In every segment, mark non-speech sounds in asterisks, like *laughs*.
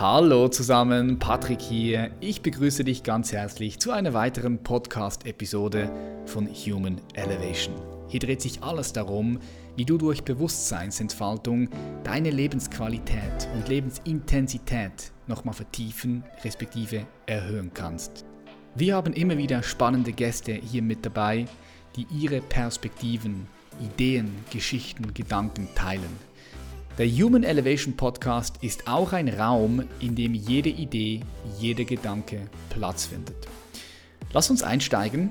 Hallo zusammen, Patrick hier. Ich begrüße dich ganz herzlich zu einer weiteren Podcast-Episode von Human Elevation. Hier dreht sich alles darum, wie du durch Bewusstseinsentfaltung deine Lebensqualität und Lebensintensität nochmal vertiefen, respektive erhöhen kannst. Wir haben immer wieder spannende Gäste hier mit dabei, die ihre Perspektiven, Ideen, Geschichten, Gedanken teilen. Der Human Elevation Podcast ist auch ein Raum, in dem jede Idee, jeder Gedanke Platz findet. Lass uns einsteigen.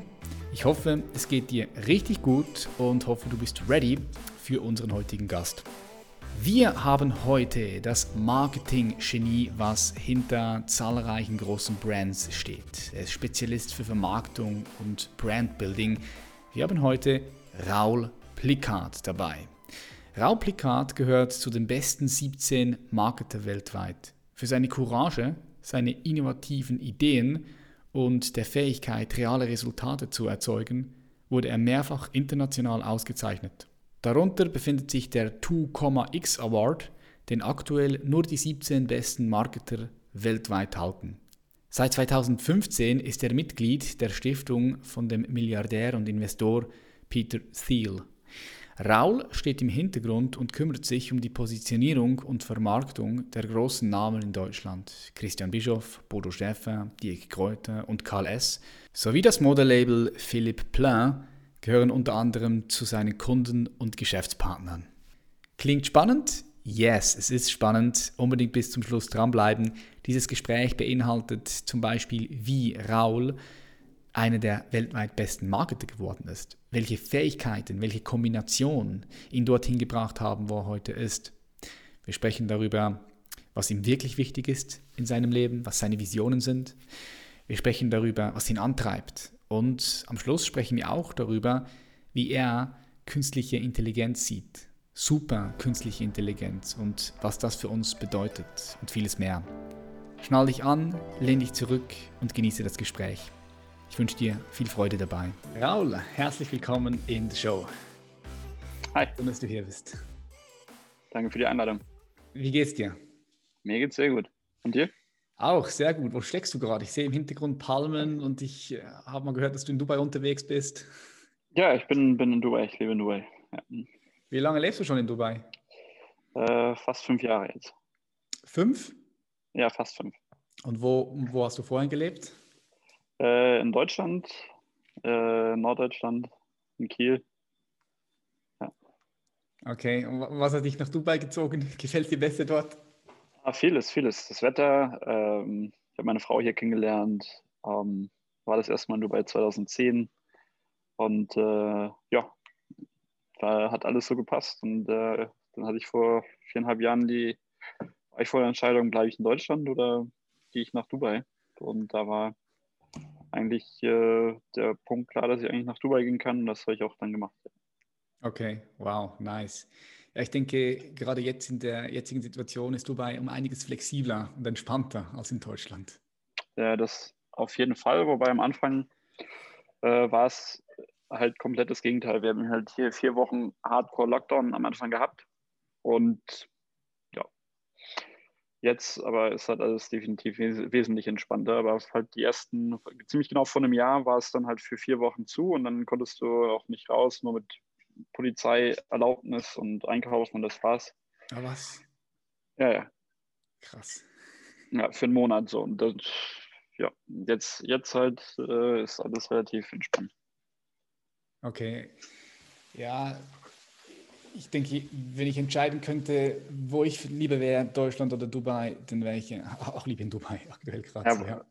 Ich hoffe, es geht dir richtig gut und hoffe, du bist ready für unseren heutigen Gast. Wir haben heute das Marketing-Genie, was hinter zahlreichen großen Brands steht. Er ist Spezialist für Vermarktung und Brandbuilding. Wir haben heute Raul Plikat dabei. Rauplikat gehört zu den besten 17 Marketer weltweit. Für seine Courage, seine innovativen Ideen und der Fähigkeit, reale Resultate zu erzeugen, wurde er mehrfach international ausgezeichnet. Darunter befindet sich der 2,x Award, den aktuell nur die 17 besten Marketer weltweit halten. Seit 2015 ist er Mitglied der Stiftung von dem Milliardär und Investor Peter Thiel. Raul steht im Hintergrund und kümmert sich um die Positionierung und Vermarktung der großen Namen in Deutschland. Christian Bischoff, Bodo Steffen, Dirk Kräuter und Karl S. sowie das Modelabel Philippe Plein gehören unter anderem zu seinen Kunden und Geschäftspartnern. Klingt spannend? Yes, es ist spannend. Unbedingt bis zum Schluss dranbleiben. Dieses Gespräch beinhaltet zum Beispiel, wie Raul einer der weltweit besten Marketer geworden ist, welche Fähigkeiten, welche Kombinationen ihn dorthin gebracht haben, wo er heute ist. Wir sprechen darüber, was ihm wirklich wichtig ist in seinem Leben, was seine Visionen sind. Wir sprechen darüber, was ihn antreibt. Und am Schluss sprechen wir auch darüber, wie er künstliche Intelligenz sieht. Super künstliche Intelligenz und was das für uns bedeutet und vieles mehr. Schnall dich an, lehn dich zurück und genieße das Gespräch. Ich wünsche dir viel Freude dabei. Raul, herzlich willkommen in der Show. Hi. Schön, dass du hier bist. Danke für die Einladung. Wie geht's dir? Mir geht's sehr gut. Und dir? Auch, sehr gut. Wo steckst du gerade? Ich sehe im Hintergrund Palmen und ich äh, habe mal gehört, dass du in Dubai unterwegs bist. Ja, ich bin, bin in Dubai. Ich lebe in Dubai. Ja. Wie lange lebst du schon in Dubai? Äh, fast fünf Jahre jetzt. Fünf? Ja, fast fünf. Und wo, wo hast du vorhin gelebt? Äh, in Deutschland, äh, Norddeutschland, in Kiel. Ja. Okay, und was hat dich nach Dubai gezogen? *laughs* Gefällt dir besser dort? Ah, vieles, vieles. Das Wetter, ähm, ich habe meine Frau hier kennengelernt, ähm, war das erste Mal in Dubai 2010 und äh, ja, da hat alles so gepasst und äh, dann hatte ich vor viereinhalb Jahren die, war ich vor der Entscheidung, bleibe ich in Deutschland oder gehe ich nach Dubai? Und da war eigentlich äh, der Punkt klar, dass ich eigentlich nach Dubai gehen kann und das habe ich auch dann gemacht. Okay, wow, nice. Ja, ich denke, gerade jetzt in der jetzigen Situation ist Dubai um einiges flexibler und entspannter als in Deutschland. Ja, das auf jeden Fall, wobei am Anfang äh, war es halt komplett das Gegenteil. Wir haben halt hier vier Wochen Hardcore-Lockdown am Anfang gehabt und Jetzt aber ist halt alles definitiv wes wesentlich entspannter. Aber halt die ersten, ziemlich genau vor einem Jahr war es dann halt für vier Wochen zu und dann konntest du auch nicht raus, nur mit Polizeierlaubnis und einkaufen und das war's. Ja, was? Ja, ja. Krass. Ja, für einen Monat so. Und das, ja, jetzt, jetzt halt äh, ist alles relativ entspannt. Okay. Ja, ich denke, wenn ich entscheiden könnte, wo ich lieber wäre, Deutschland oder Dubai, dann wäre ich auch lieber in Dubai aktuell gerade. Ja, ja.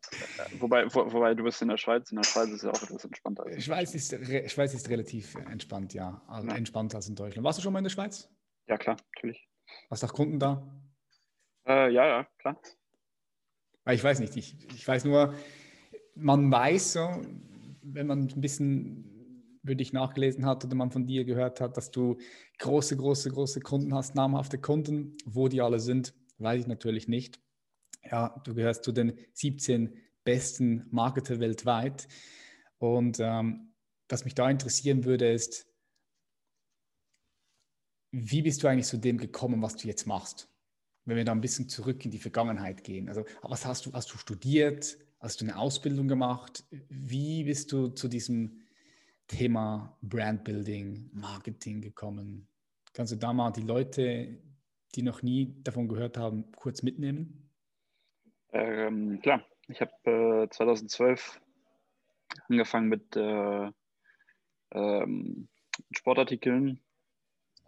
Wobei, wo, wobei du bist in der Schweiz, in der Schweiz ist ja auch etwas entspannter. Schweiz ist, Schweiz ist relativ entspannt, ja. Also ja. Entspannter als in Deutschland. Warst du schon mal in der Schweiz? Ja, klar, natürlich. Hast du auch Kunden da? Äh, ja, ja, klar. Weil ich weiß nicht, ich, ich weiß nur, man weiß so, wenn man ein bisschen über dich nachgelesen hat oder man von dir gehört hat, dass du große, große, große Kunden hast, namhafte Kunden. Wo die alle sind, weiß ich natürlich nicht. Ja, du gehörst zu den 17 besten Marketer weltweit. Und ähm, was mich da interessieren würde, ist, wie bist du eigentlich zu dem gekommen, was du jetzt machst? wenn wir da ein bisschen zurück in die Vergangenheit gehen. Also, was hast du, hast du studiert? Hast du eine Ausbildung gemacht? Wie bist du zu diesem Thema Brandbuilding, Marketing gekommen? Kannst du da mal die Leute, die noch nie davon gehört haben, kurz mitnehmen? Ähm, klar, ich habe äh, 2012 angefangen mit äh, ähm, Sportartikeln,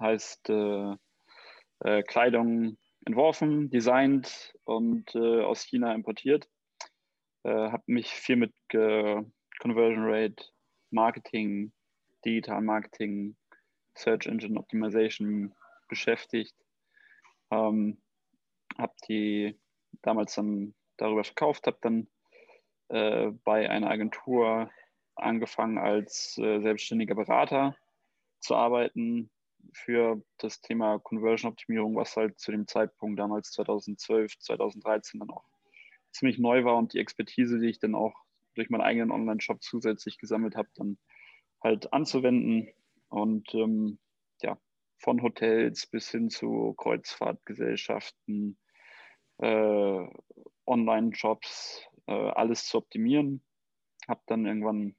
heißt äh, äh Kleidung entworfen, designt und äh, aus China importiert. Äh, habe mich viel mit Conversion Rate, Marketing, Digital Marketing, Search Engine Optimization beschäftigt. Ähm, habe die damals dann darüber verkauft, habe dann äh, bei einer Agentur angefangen als äh, selbstständiger Berater zu arbeiten, für das Thema Conversion-Optimierung, was halt zu dem Zeitpunkt damals 2012, 2013 dann auch ziemlich neu war und die Expertise, die ich dann auch durch meinen eigenen Online-Shop zusätzlich gesammelt habe, dann halt anzuwenden und ähm, ja, von Hotels bis hin zu Kreuzfahrtgesellschaften, äh, Online-Shops, äh, alles zu optimieren. Habe dann irgendwann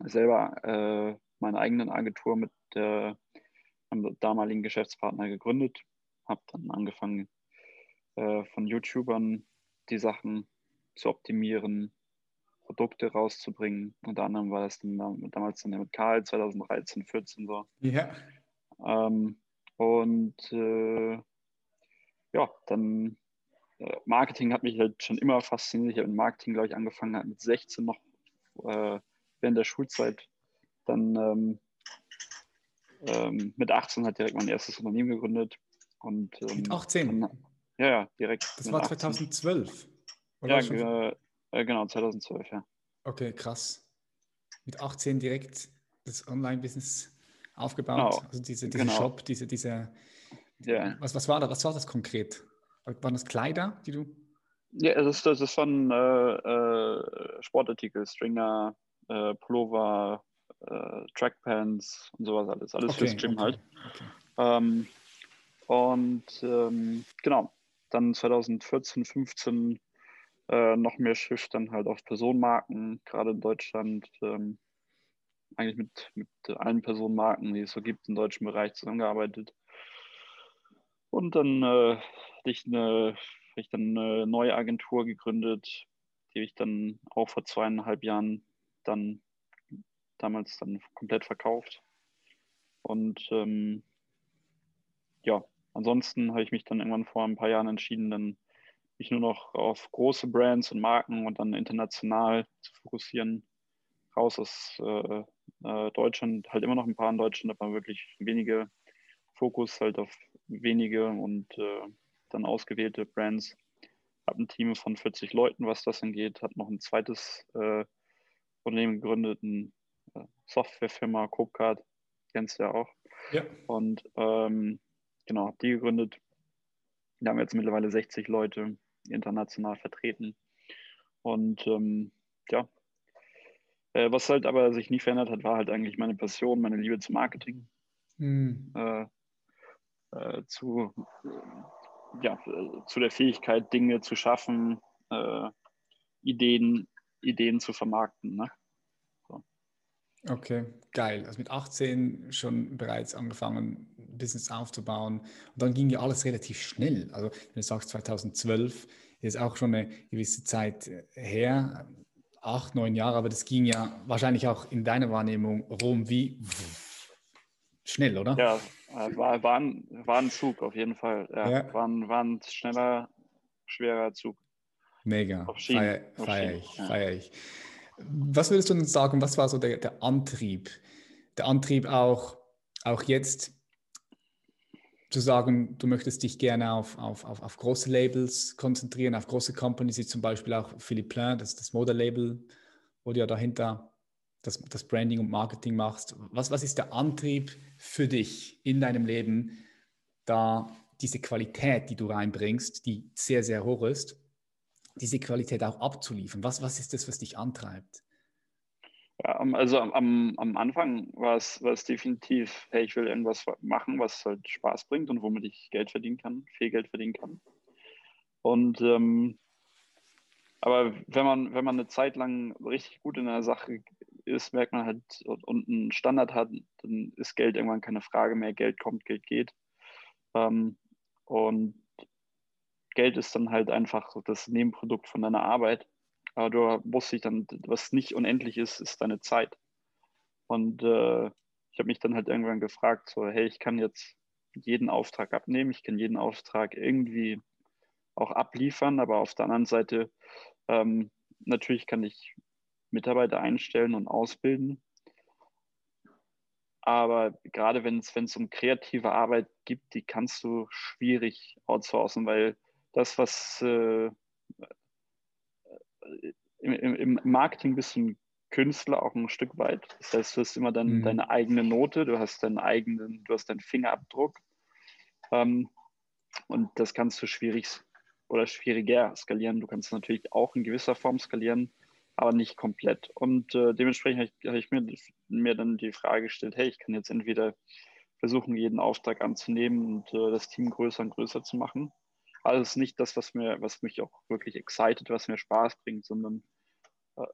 selber äh, meine eigenen Agentur mit meinem damaligen Geschäftspartner gegründet, habe dann angefangen äh, von YouTubern die Sachen zu optimieren, Produkte rauszubringen. Unter anderem war das dann damals dann mit Karl 2013, 14 so. Ja. Ähm, und äh, ja, dann äh, Marketing hat mich halt schon immer fasziniert. Ich habe mit Marketing, glaube ich, angefangen mit 16 noch äh, während der Schulzeit. Dann ähm, ähm, mit 18 hat direkt mein erstes Unternehmen gegründet. Und, ähm, mit 18? Dann, ja, ja, direkt. Das war 2012? Oder ja, äh, genau, 2012, ja. Okay, krass. Mit 18 direkt das Online-Business aufgebaut, genau. also diese, diese genau. Shop, diese, diese, ja. was, was war das, was war das konkret? Waren das Kleider, die du? Ja, das ist, das ist von äh, äh, Sportartikel, Stringer, äh, Pullover, äh, Trackpants und sowas alles. Alles okay, fürs Gym okay, halt. Okay. Ähm, und ähm, genau, dann 2014, 15 äh, noch mehr Shift dann halt auf Personenmarken, gerade in Deutschland. Ähm, eigentlich mit, mit allen Personenmarken, die es so gibt im deutschen Bereich zusammengearbeitet. Und dann äh, hatte ich, eine, ich dann eine neue Agentur gegründet, die ich dann auch vor zweieinhalb Jahren dann damals dann komplett verkauft. Und ähm, ja, ansonsten habe ich mich dann irgendwann vor ein paar Jahren entschieden, dann mich nur noch auf große Brands und Marken und dann international zu fokussieren. Raus aus äh, äh, Deutschland, halt immer noch ein paar in Deutschland, aber wirklich wenige Fokus halt auf wenige und äh, dann ausgewählte Brands. Habe ein Team von 40 Leuten, was das angeht, hat noch ein zweites äh, Unternehmen gegründet, ein Softwarefirma Copecard, kennst du ja auch. Ja. Und ähm, genau, habe die gegründet. Wir haben jetzt mittlerweile 60 Leute international vertreten. Und ähm, ja, äh, was halt aber sich nie verändert hat, war halt eigentlich meine Passion, meine Liebe zum Marketing. Mhm. Äh, äh, zu, ja, zu der Fähigkeit, Dinge zu schaffen, äh, Ideen, Ideen zu vermarkten. Ne? Okay, geil. Also mit 18 schon bereits angefangen, Business aufzubauen. Und dann ging ja alles relativ schnell. Also wenn du sagst 2012, ist auch schon eine gewisse Zeit her, acht, neun Jahre, aber das ging ja wahrscheinlich auch in deiner Wahrnehmung rum wie schnell, oder? Ja, äh, war, war, ein, war ein Zug auf jeden Fall. Ja, ja. War, ein, war ein schneller, schwerer Zug. Mega. Feier, feier ich, ja. feier ich. Was würdest du uns sagen, was war so der, der Antrieb? Der Antrieb auch, auch jetzt zu sagen, du möchtest dich gerne auf, auf, auf, auf große Labels konzentrieren, auf große Companies, wie zum Beispiel auch Philippe Plein, das, das Modelabel, wo du ja dahinter das, das Branding und Marketing machst. Was, was ist der Antrieb für dich in deinem Leben, da diese Qualität, die du reinbringst, die sehr, sehr hoch ist, diese Qualität auch abzuliefern? Was, was ist das, was dich antreibt? Ja, also am, am Anfang war es, definitiv, hey, ich will irgendwas machen, was halt Spaß bringt und womit ich Geld verdienen kann, viel Geld verdienen kann. Und ähm, aber wenn man, wenn man eine Zeit lang richtig gut in einer Sache ist, merkt man halt und einen Standard hat, dann ist Geld irgendwann keine Frage mehr. Geld kommt, Geld geht. Ähm, und Geld ist dann halt einfach das Nebenprodukt von deiner Arbeit. Aber du musst dich dann, was nicht unendlich ist, ist deine Zeit. Und äh, ich habe mich dann halt irgendwann gefragt, so, hey, ich kann jetzt jeden Auftrag abnehmen, ich kann jeden Auftrag irgendwie auch abliefern, aber auf der anderen Seite ähm, natürlich kann ich Mitarbeiter einstellen und ausbilden. Aber gerade wenn es um kreative Arbeit gibt, die kannst du schwierig outsourcen, weil das, was äh, im, im, Marketing bist du ein Künstler auch ein Stück weit. Das heißt, du hast immer dann mhm. deine eigene Note, du hast deinen eigenen, du hast deinen Fingerabdruck. Ähm, und das kannst du schwierig oder schwieriger skalieren. Du kannst natürlich auch in gewisser Form skalieren, aber nicht komplett. Und äh, dementsprechend habe ich, hab ich mir, mir, dann die Frage gestellt, hey, ich kann jetzt entweder versuchen, jeden Auftrag anzunehmen und äh, das Team größer und größer zu machen alles nicht das, was mir, was mich auch wirklich excited, was mir Spaß bringt, sondern äh,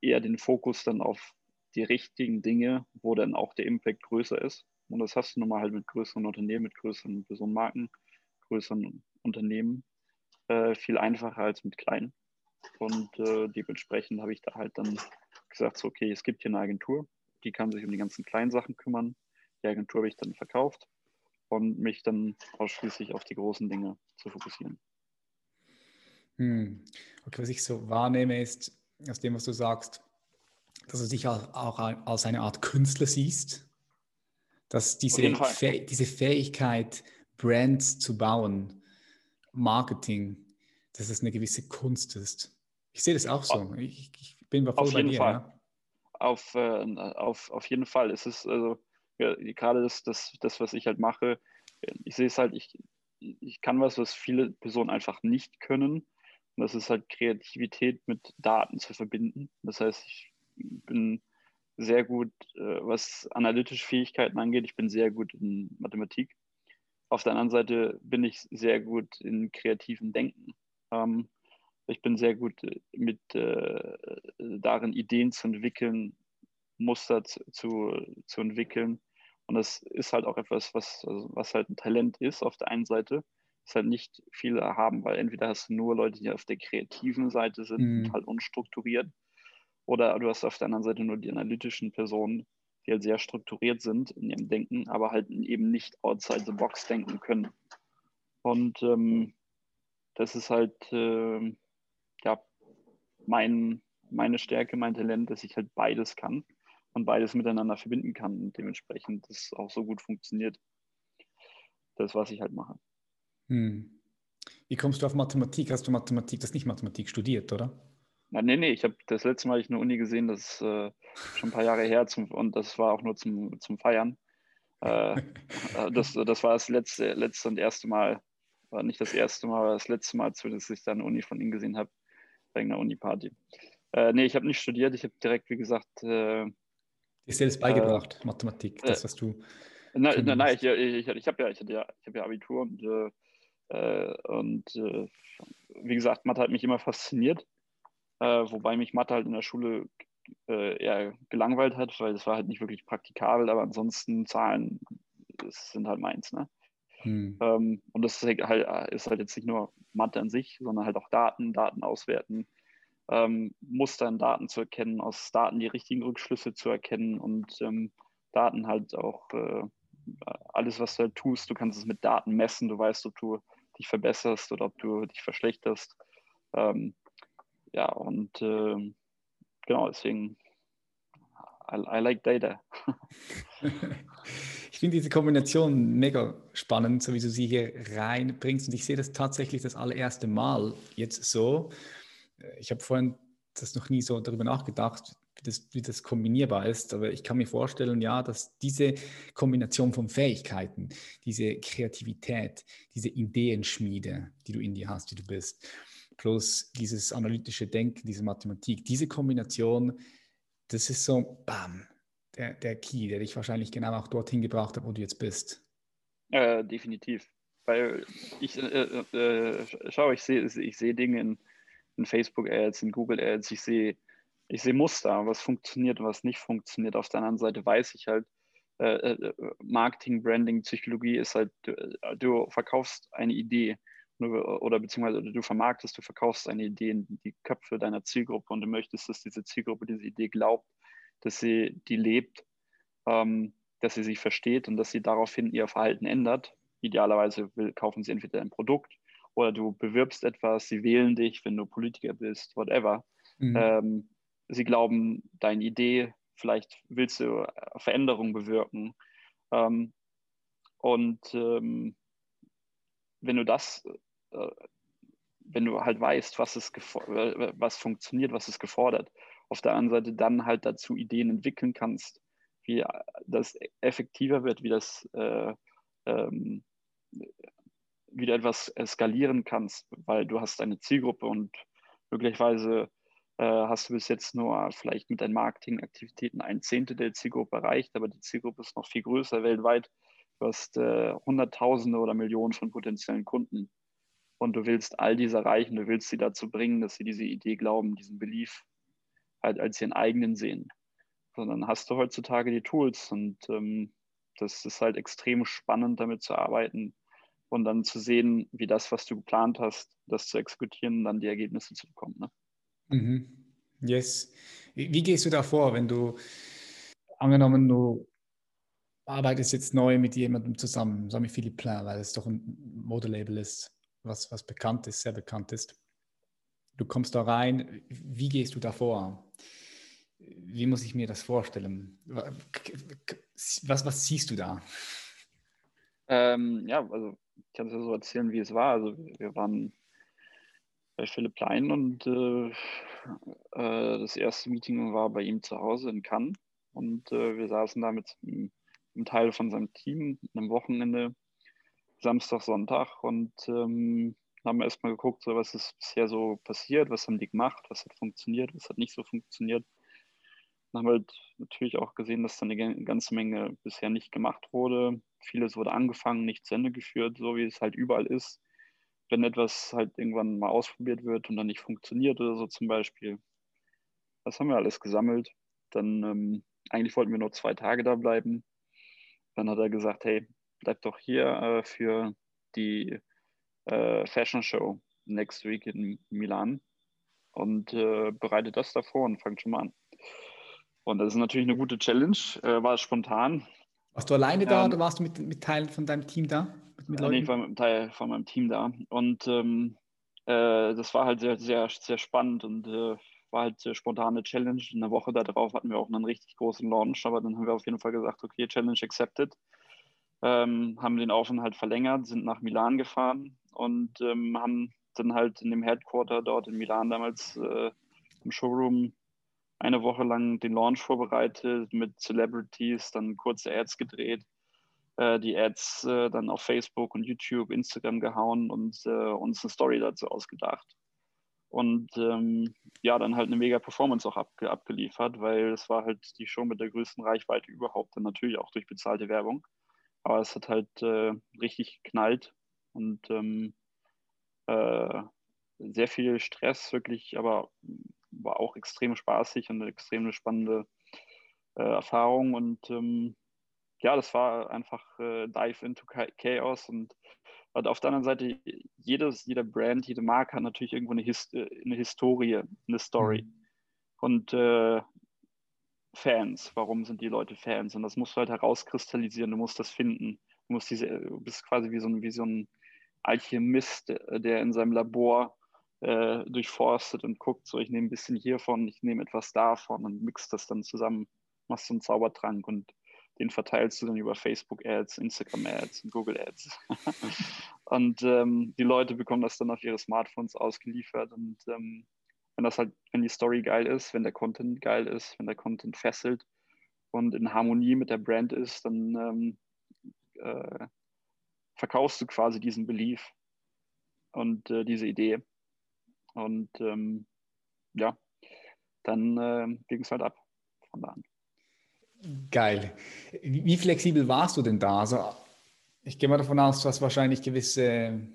eher den Fokus dann auf die richtigen Dinge, wo dann auch der Impact größer ist. Und das hast du nun mal halt mit größeren Unternehmen, mit größeren Personenmarken, größeren Unternehmen äh, viel einfacher als mit kleinen. Und äh, dementsprechend habe ich da halt dann gesagt, so, okay, es gibt hier eine Agentur, die kann sich um die ganzen kleinen Sachen kümmern. Die Agentur habe ich dann verkauft und mich dann ausschließlich auf die großen Dinge zu fokussieren. Hm. Okay, was ich so wahrnehme, ist aus dem, was du sagst, dass du dich auch als eine Art Künstler siehst, dass diese, Fäh diese Fähigkeit, Brands zu bauen, Marketing, dass es eine gewisse Kunst ist. Ich sehe das auch so. Ich, ich bin voll auf bei dir. Fall. Ja. Auf, äh, auf, auf jeden Fall. Es ist also gerade das, das, das, was ich halt mache, ich sehe es halt, ich, ich kann was, was viele Personen einfach nicht können. Und das ist halt Kreativität mit Daten zu verbinden. Das heißt, ich bin sehr gut, äh, was analytische Fähigkeiten angeht. Ich bin sehr gut in Mathematik. Auf der anderen Seite bin ich sehr gut in kreativen Denken. Ähm, ich bin sehr gut äh, mit äh, darin, Ideen zu entwickeln, Muster zu, zu entwickeln und das ist halt auch etwas, was, also was halt ein Talent ist auf der einen Seite, ist halt nicht viele haben, weil entweder hast du nur Leute, die auf der kreativen Seite sind mhm. und halt unstrukturiert, oder du hast auf der anderen Seite nur die analytischen Personen, die halt sehr strukturiert sind in ihrem Denken, aber halt eben nicht outside the box denken können. Und ähm, das ist halt äh, ja mein, meine Stärke, mein Talent, dass ich halt beides kann und beides miteinander verbinden kann und dementsprechend das auch so gut funktioniert. Das, was ich halt mache. Hm. Wie kommst du auf Mathematik? Hast du Mathematik, das nicht Mathematik studiert, oder? Na, nee, nee, ich habe das letzte Mal ich in der Uni gesehen, das ist äh, schon ein paar Jahre her zum, und das war auch nur zum, zum Feiern. Äh, *laughs* äh das, das war das letzte, letzte und erste Mal, war nicht das erste Mal, aber das letzte Mal, dass ich da eine Uni von Ihnen gesehen habe, bei einer Uni-Party. Äh, nee, ich habe nicht studiert, ich habe direkt, wie gesagt, äh, Dir selbst beigebracht, äh, Mathematik, das, was du. Nein, nein, nein, ich, ich, ich habe ja, ich ja, ich hab ja Abitur und, äh, und äh, wie gesagt, Mathe hat mich immer fasziniert, äh, wobei mich Mathe halt in der Schule äh, eher gelangweilt hat, weil es war halt nicht wirklich praktikabel, aber ansonsten Zahlen sind halt meins. Ne? Hm. Ähm, und das ist halt, ist halt jetzt nicht nur Mathe an sich, sondern halt auch Daten, Daten auswerten, ähm, Muster in Daten zu erkennen, aus Daten die richtigen Rückschlüsse zu erkennen und ähm, Daten halt auch äh, alles, was du halt tust, du kannst es mit Daten messen, du weißt, ob du dich verbesserst oder ob du dich verschlechterst. Ähm, ja, und äh, genau, deswegen, I, I like data. *laughs* ich finde diese Kombination mega spannend, so wie du sie hier reinbringst. Und ich sehe das tatsächlich das allererste Mal jetzt so ich habe vorhin das noch nie so darüber nachgedacht, wie das, wie das kombinierbar ist, aber ich kann mir vorstellen, ja, dass diese Kombination von Fähigkeiten, diese Kreativität, diese Ideenschmiede, die du in dir hast, die du bist, plus dieses analytische Denken, diese Mathematik, diese Kombination, das ist so, bam, der, der Key, der dich wahrscheinlich genau auch dorthin gebracht hat, wo du jetzt bist. Äh, definitiv. Weil ich, äh, äh, äh schau, ich sehe ich seh Dinge in, in Facebook-Ads, in Google-Ads, ich sehe ich sehe Muster, was funktioniert und was nicht funktioniert. Auf der anderen Seite weiß ich halt, äh, äh Marketing, Branding, Psychologie ist halt, du, du verkaufst eine Idee oder beziehungsweise du vermarktest, du verkaufst eine Idee in die Köpfe deiner Zielgruppe und du möchtest, dass diese Zielgruppe diese Idee glaubt, dass sie die lebt, ähm, dass sie sich versteht und dass sie daraufhin ihr Verhalten ändert. Idealerweise will, kaufen sie entweder ein Produkt oder du bewirbst etwas, sie wählen dich, wenn du Politiker bist, whatever. Mhm. Ähm, sie glauben deine Idee, vielleicht willst du Veränderungen bewirken. Ähm, und ähm, wenn du das, äh, wenn du halt weißt, was, ist äh, was funktioniert, was ist gefordert, auf der anderen Seite dann halt dazu Ideen entwickeln kannst, wie das effektiver wird, wie das äh, ähm, wieder etwas skalieren kannst, weil du hast eine Zielgruppe und möglicherweise äh, hast du bis jetzt nur vielleicht mit deinen Marketingaktivitäten ein Zehntel der Zielgruppe erreicht, aber die Zielgruppe ist noch viel größer weltweit. Du hast äh, Hunderttausende oder Millionen von potenziellen Kunden und du willst all diese erreichen, du willst sie dazu bringen, dass sie diese Idee glauben, diesen Belief halt als ihren eigenen sehen. Sondern hast du heutzutage die Tools und ähm, das ist halt extrem spannend, damit zu arbeiten und dann zu sehen, wie das, was du geplant hast, das zu exekutieren und dann die Ergebnisse zu bekommen. Ne? Mhm. Yes. Wie, gehst du da vor, wenn du angenommen, du arbeitest jetzt neu mit jemandem zusammen, so wie Philipp Plein, weil es doch ein Modelabel ist, was, was bekannt ist, sehr bekannt ist. Du kommst da rein, wie gehst du da vor? Wie muss ich mir das vorstellen? Was, was siehst du da? Ähm, ja, also ich kann es ja so erzählen, wie es war. Also wir waren bei Philipp Lein und äh, äh, das erste Meeting war bei ihm zu Hause in Cannes und äh, wir saßen da mit einem, Teil von seinem Team am Wochenende, Samstag, Sonntag und ähm, haben erstmal geguckt, so, was ist bisher so passiert, was haben die gemacht, was hat funktioniert, was hat nicht so funktioniert. Dann haben wir halt natürlich auch gesehen, dass da eine ganze Menge bisher nicht gemacht wurde. Vieles wurde angefangen, nicht zu Ende geführt, so wie es halt überall ist. Wenn etwas halt irgendwann mal ausprobiert wird und dann nicht funktioniert oder so zum Beispiel. Das haben wir alles gesammelt. Dann ähm, eigentlich wollten wir nur zwei Tage da bleiben. Dann hat er gesagt, hey, bleib doch hier äh, für die äh, Fashion Show next week in Milan und äh, bereite das davor und fangt schon mal an. Und das ist natürlich eine gute Challenge, äh, war spontan. Warst du alleine da ähm, oder warst du mit, mit Teilen von deinem Team da? Mit, mit nee, ich war mit Teil von meinem Team da. Und ähm, äh, das war halt sehr, sehr, sehr spannend und äh, war halt eine spontane Challenge. Eine Woche darauf hatten wir auch einen richtig großen Launch, aber dann haben wir auf jeden Fall gesagt, okay, Challenge accepted. Ähm, haben den Aufenthalt verlängert, sind nach Milan gefahren und ähm, haben dann halt in dem Headquarter dort in Milan damals äh, im Showroom eine Woche lang den Launch vorbereitet, mit Celebrities, dann kurze Ads gedreht, äh, die Ads äh, dann auf Facebook und YouTube, Instagram gehauen und äh, uns eine Story dazu ausgedacht. Und ähm, ja, dann halt eine mega Performance auch abge abgeliefert, weil es war halt die Show mit der größten Reichweite überhaupt, dann natürlich auch durch bezahlte Werbung. Aber es hat halt äh, richtig geknallt und ähm, äh, sehr viel Stress, wirklich, aber war auch extrem spaßig und eine extrem spannende äh, Erfahrung. Und ähm, ja, das war einfach äh, Dive into Chaos. Und, und auf der anderen Seite, jedes, jeder Brand, jede Marke hat natürlich irgendwo eine, Hist eine Historie, eine Story. Mhm. Und äh, Fans, warum sind die Leute Fans? Und das musst du halt herauskristallisieren, du musst das finden. Du musst diese, du bist quasi wie so ein, wie so ein Alchemist, der in seinem Labor äh, durchforstet und guckt, so ich nehme ein bisschen hiervon, ich nehme etwas davon und mixt das dann zusammen, machst so einen Zaubertrank und den verteilst du dann über Facebook-Ads, Instagram-Ads und Google-Ads. *laughs* und ähm, die Leute bekommen das dann auf ihre Smartphones ausgeliefert und ähm, wenn das halt, wenn die Story geil ist, wenn der Content geil ist, wenn der Content fesselt und in Harmonie mit der Brand ist, dann ähm, äh, verkaufst du quasi diesen Belief und äh, diese Idee. Und ähm, ja, dann äh, ging es halt ab von da an. Geil. Wie flexibel warst du denn da? Also ich gehe mal davon aus, du hast wahrscheinlich gewisse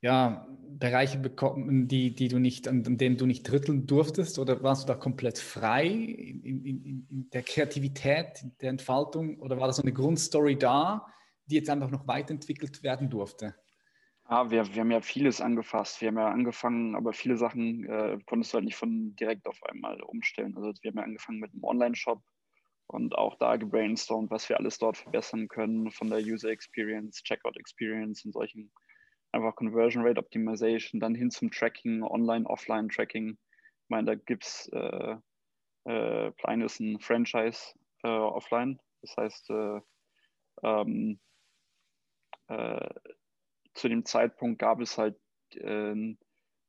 ja, Bereiche bekommen, die, die du nicht, an, an denen du nicht rütteln durftest? Oder warst du da komplett frei in, in, in, der Kreativität, in der Entfaltung? Oder war da so eine Grundstory da, die jetzt einfach noch weiterentwickelt werden durfte? Ah, wir, wir haben ja vieles angefasst. Wir haben ja angefangen, aber viele Sachen äh, konntest du halt nicht von direkt auf einmal umstellen. Also wir haben ja angefangen mit einem Online-Shop und auch da gebrainstormt, was wir alles dort verbessern können, von der User Experience, Checkout Experience und solchen einfach Conversion Rate Optimization, dann hin zum Tracking, Online, Offline Tracking. Ich meine, da gibt es, äh, äh, Plein ist ein Franchise äh, offline. Das heißt, äh, ähm, äh, zu dem Zeitpunkt gab es halt äh,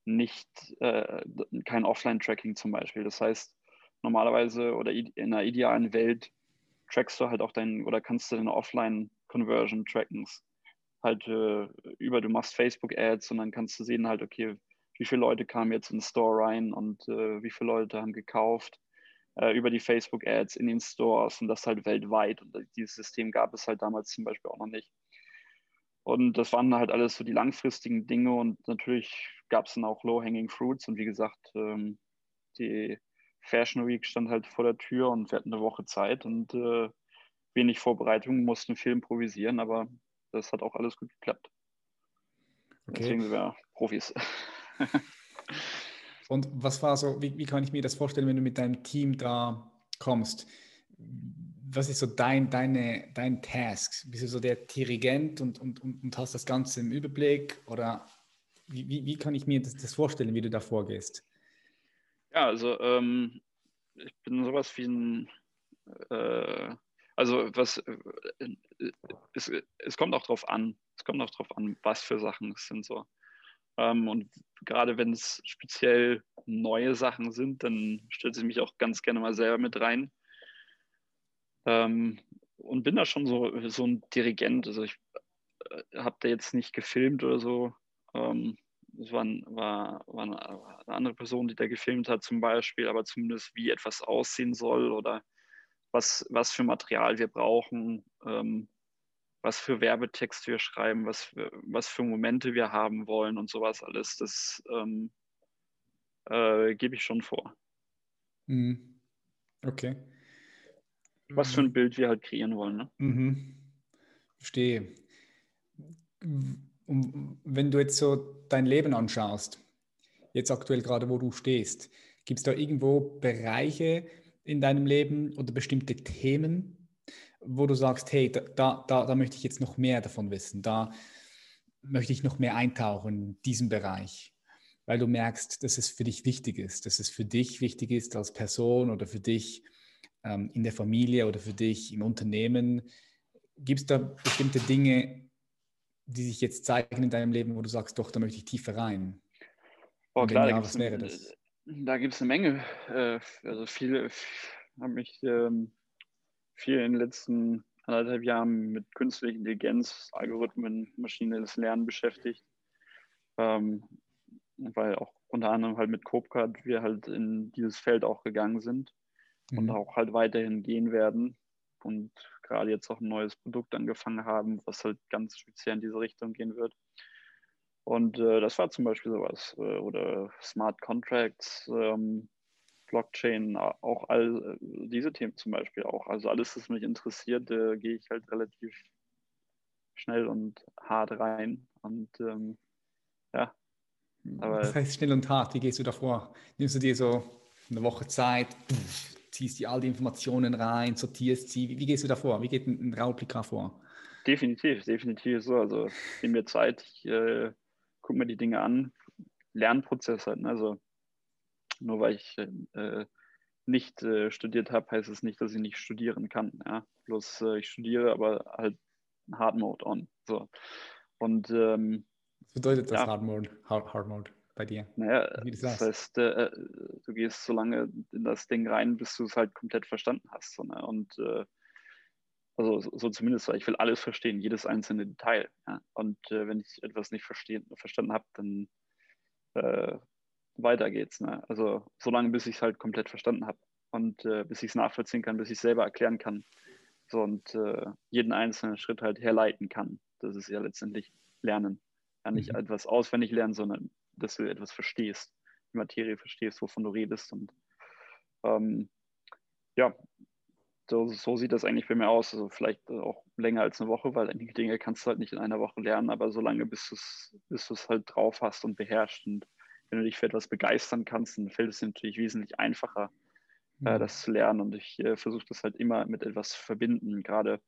nicht äh, kein Offline-Tracking zum Beispiel. Das heißt, normalerweise oder in einer idealen Welt trackst du halt auch dein oder kannst du deine Offline-Conversion tracken. Halt äh, über, du machst Facebook-Ads und dann kannst du sehen halt, okay, wie viele Leute kamen jetzt in den Store rein und äh, wie viele Leute haben gekauft äh, über die Facebook-Ads in den Stores und das halt weltweit. Und dieses System gab es halt damals zum Beispiel auch noch nicht. Und das waren halt alles so die langfristigen Dinge und natürlich gab es dann auch Low-Hanging Fruits und wie gesagt, ähm, die Fashion Week stand halt vor der Tür und wir hatten eine Woche Zeit und äh, wenig Vorbereitung, mussten viel improvisieren, aber das hat auch alles gut geklappt. Okay. Deswegen sind wir Profis. *laughs* und was war so, wie, wie kann ich mir das vorstellen, wenn du mit deinem Team da kommst? Was ist so dein, deine, dein Task? Bist du so der Dirigent und, und, und hast das Ganze im Überblick? Oder wie, wie, wie kann ich mir das, das, vorstellen, wie du da vorgehst? Ja, also ähm, ich bin sowas wie ein, äh, also was, äh, es, es kommt auch drauf an, es kommt auch drauf an, was für Sachen es sind so. Ähm, und gerade wenn es speziell neue Sachen sind, dann stellt sie mich auch ganz gerne mal selber mit rein ähm, und bin da schon so, so ein Dirigent. Also ich äh, habe da jetzt nicht gefilmt oder so. Ähm, es war, war, war eine, andere Person, die da gefilmt hat zum Beispiel, aber zumindest wie etwas aussehen soll oder was, was für Material wir brauchen, ähm, was für Werbetext wir schreiben, was, was für Momente wir haben wollen und sowas alles. Das ähm, äh, gebe ich schon vor. Mhm. Okay was für ein mhm. Bild wir halt kreieren wollen. Ne? Mhm. Verstehe. Wenn du jetzt so dein Leben anschaust, jetzt aktuell gerade, wo du stehst, gibt es da irgendwo Bereiche in deinem Leben oder bestimmte Themen, wo du sagst, hey, da, da, da möchte ich jetzt noch mehr davon wissen, da möchte ich noch mehr eintauchen in diesem Bereich, weil du merkst, dass es für dich wichtig ist, dass es für dich wichtig ist als Person oder für dich ähm, in der Familie oder für dich im Unternehmen? Gibt es da bestimmte Dinge, die sich jetzt zeigen in deinem Leben, wo du sagst, doch, da möchte ich tiefer rein? Oh, klar, ja, was wäre das? Da gibt es eine Menge. Äh, also viele haben mich ähm, viel in den letzten anderthalb Jahren mit künstlicher Intelligenz, Algorithmen, maschinelles Lernen beschäftigt. Ähm, weil auch unter anderem halt mit CodeCard wir halt in dieses Feld auch gegangen sind mhm. und auch halt weiterhin gehen werden und gerade jetzt auch ein neues Produkt angefangen haben, was halt ganz speziell in diese Richtung gehen wird. Und äh, das war zum Beispiel sowas. Äh, oder Smart Contracts, ähm, Blockchain, auch all äh, diese Themen zum Beispiel auch. Also alles, was mich interessiert, äh, gehe ich halt relativ schnell und hart rein. Und ähm, ja. Aber, das heißt schnell und hart, wie gehst du davor? Nimmst du dir so eine Woche Zeit? Ziehst dir all die Informationen rein, sortierst sie. Wie, wie gehst du da vor? Wie geht ein, ein Raublikar vor? Definitiv, definitiv so. Also ich nehme mir Zeit, ich äh, gucke mir die Dinge an, Lernprozess halt. Ne? Also nur weil ich äh, nicht äh, studiert habe, heißt es nicht, dass ich nicht studieren kann. Ja? Bloß äh, ich studiere, aber halt Hard Mode on. So. Und ähm, was bedeutet das ja. Hard Mode? Hard, Hard Mode? Bei dir? Naja, das, das heißt, äh, du gehst so lange in das Ding rein, bis du es halt komplett verstanden hast. So, ne? Und äh, also so zumindest, weil ich will alles verstehen, jedes einzelne Detail. Ja? Und äh, wenn ich etwas nicht verstehen, verstanden habe, dann äh, weiter geht's. Ne? Also so lange, bis ich es halt komplett verstanden habe. und äh, bis ich es nachvollziehen kann, bis ich es selber erklären kann. So, und äh, jeden einzelnen Schritt halt herleiten kann. Das ist ja letztendlich Lernen. Ja, nicht mhm. etwas auswendig lernen, sondern dass du etwas verstehst, die Materie verstehst, wovon du redest. Und ähm, ja, so, so, sieht das eigentlich bei mir aus. Also vielleicht auch länger als eine Woche, weil einige Dinge kannst du halt nicht in einer Woche lernen, aber solange bis du es bis halt drauf hast und beherrschst und wenn du dich für etwas begeistern kannst, dann fällt es dir natürlich wesentlich einfacher, äh, mhm. das zu lernen. Und ich äh, versuche das halt immer mit etwas zu verbinden, gerade äh,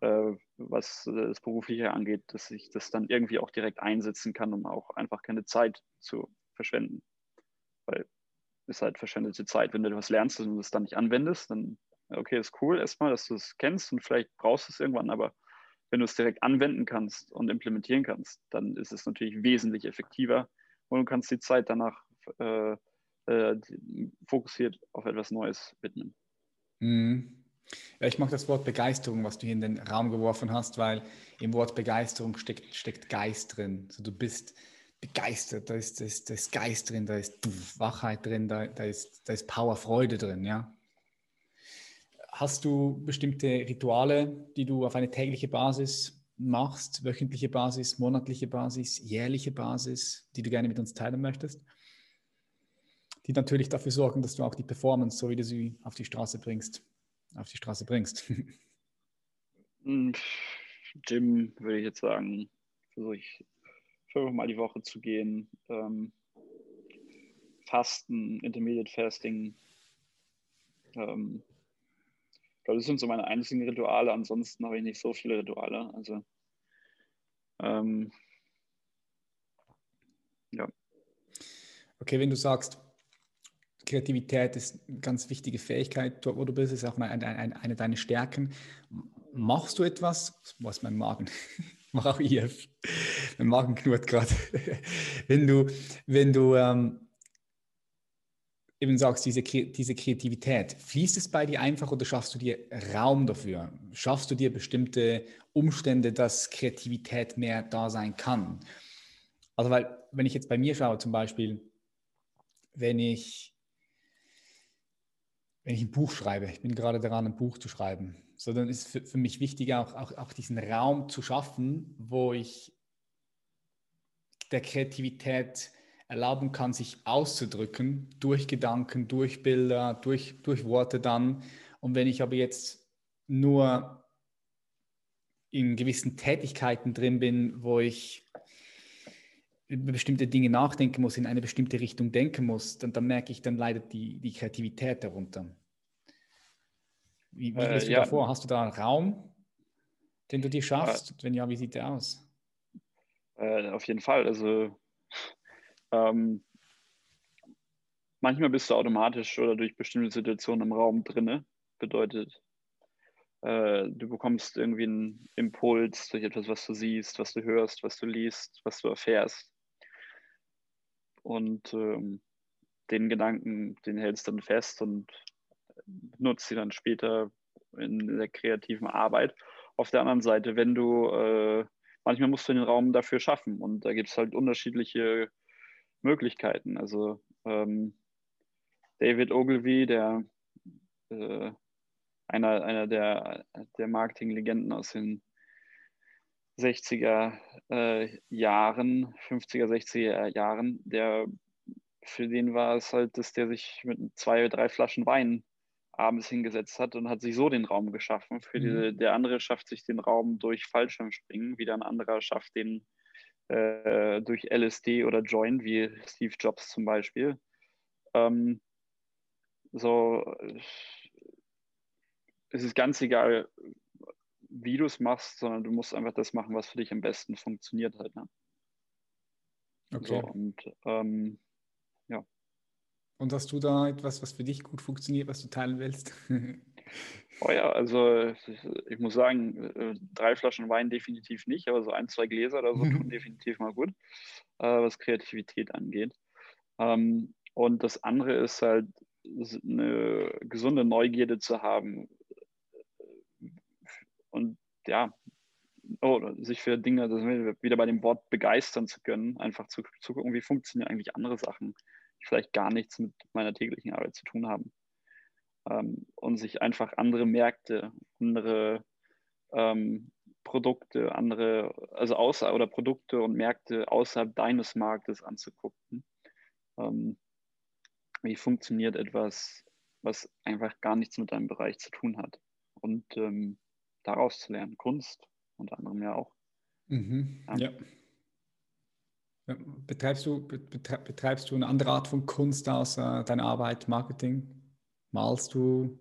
was äh, das Berufliche angeht, dass ich das dann irgendwie auch direkt einsetzen kann, um auch einfach keine Zeit zu verschwenden. Weil es halt verschwendete Zeit. Wenn du etwas lernst und es dann nicht anwendest, dann okay, ist cool erstmal, dass du es kennst und vielleicht brauchst du es irgendwann, aber wenn du es direkt anwenden kannst und implementieren kannst, dann ist es natürlich wesentlich effektiver und du kannst die Zeit danach äh, äh, fokussiert auf etwas Neues widmen. Mhm. Ja, ich mag das Wort Begeisterung, was du hier in den Raum geworfen hast, weil im Wort Begeisterung steckt, steckt Geist drin. Also du bist begeistert, da ist, da, ist, da ist Geist drin, da ist Wachheit drin, da, da, ist, da ist Power, Freude drin, ja. Hast du bestimmte Rituale, die du auf eine tägliche Basis machst, wöchentliche Basis, monatliche Basis, jährliche Basis, die du gerne mit uns teilen möchtest? Die natürlich dafür sorgen, dass du auch die Performance, so wie du sie auf die Straße bringst, auf die Straße bringst. *laughs* Hm, Gym würde ich jetzt sagen, versuche ich fünfmal die Woche zu gehen. Ähm, Fasten, Intermediate Fasting, ähm, ich glaube, das sind so meine einzigen Rituale. Ansonsten habe ich nicht so viele Rituale. Also, ähm, ja. Okay, wenn du sagst, Kreativität ist eine ganz wichtige Fähigkeit, dort wo du bist, ist auch eine, eine, eine deiner Stärken. Machst du etwas? Was mein Magen? *laughs* Mach auch ihr. Mein Magen knurrt gerade. *laughs* wenn du, wenn du ähm, eben sagst, diese, diese Kreativität, fließt es bei dir einfach oder schaffst du dir Raum dafür? Schaffst du dir bestimmte Umstände, dass Kreativität mehr da sein kann? Also, weil, wenn ich jetzt bei mir schaue, zum Beispiel, wenn ich, wenn ich ein Buch schreibe, ich bin gerade daran, ein Buch zu schreiben, so dann ist für, für mich wichtig, auch, auch, auch diesen Raum zu schaffen, wo ich der Kreativität erlauben kann, sich auszudrücken durch Gedanken, durch Bilder, durch, durch Worte dann. Und wenn ich aber jetzt nur in gewissen Tätigkeiten drin bin, wo ich über bestimmte Dinge nachdenken muss, in eine bestimmte Richtung denken muss, dann, dann merke ich, dann leidet die, die Kreativität darunter. Wie, wie gehst äh, du ja. davor? Hast du da einen Raum, den du dir schaffst? Äh, Wenn ja, wie sieht der aus? Äh, auf jeden Fall. Also ähm, manchmal bist du automatisch oder durch bestimmte Situationen im Raum drinne. Bedeutet, äh, du bekommst irgendwie einen Impuls durch etwas, was du siehst, was du hörst, was du liest, was du erfährst. Und ähm, den Gedanken, den hältst du dann fest und nutzt sie dann später in der kreativen Arbeit. Auf der anderen Seite, wenn du, äh, manchmal musst du den Raum dafür schaffen und da gibt es halt unterschiedliche Möglichkeiten. Also ähm, David Ogilvy, der äh, einer, einer der, der Marketinglegenden aus den 60er äh, Jahren, 50er, 60er Jahren, der für den war es halt, dass der sich mit zwei oder drei Flaschen Wein abends hingesetzt hat und hat sich so den Raum geschaffen. Für mhm. die, der andere schafft sich den Raum durch Fallschirmspringen, wieder ein anderer schafft den äh, durch LSD oder Joint, wie Steve Jobs zum Beispiel. Ähm, so, es ist ganz egal, wie du es machst, sondern du musst einfach das machen, was für dich am besten funktioniert halt. Ne? Okay. So, und ähm, ja. Und hast du da etwas, was für dich gut funktioniert, was du teilen willst? *laughs* Oh ja, also ich muss sagen, äh, drei Flaschen Wein definitiv nicht, aber so ein, zwei Gläser oder so tun definitiv mal gut, äh, was Kreativität angeht. Ähm, und das andere ist halt eine gesunde Neugierde zu haben und ja, oh, sich für Dinge, das wieder bei dem Wort begeistern zu können, einfach zu, zu gucken, wie funktionieren eigentlich andere Sachen, die vielleicht gar nichts mit meiner täglichen Arbeit zu tun haben. ähm, und sich einfach andere Märkte, andere ähm, Produkte, andere, also außer oder Produkte und Märkte außerhalb deines Marktes anzugucken. Ähm, wie funktioniert etwas, was einfach gar nichts mit deinem Bereich zu tun hat? Und ähm, daraus zu lernen, Kunst unter anderem ja auch. Mhm, ja. ja. Betreibst, du, betreibst du eine andere Art von Kunst außer deiner Arbeit, Marketing? Malst du?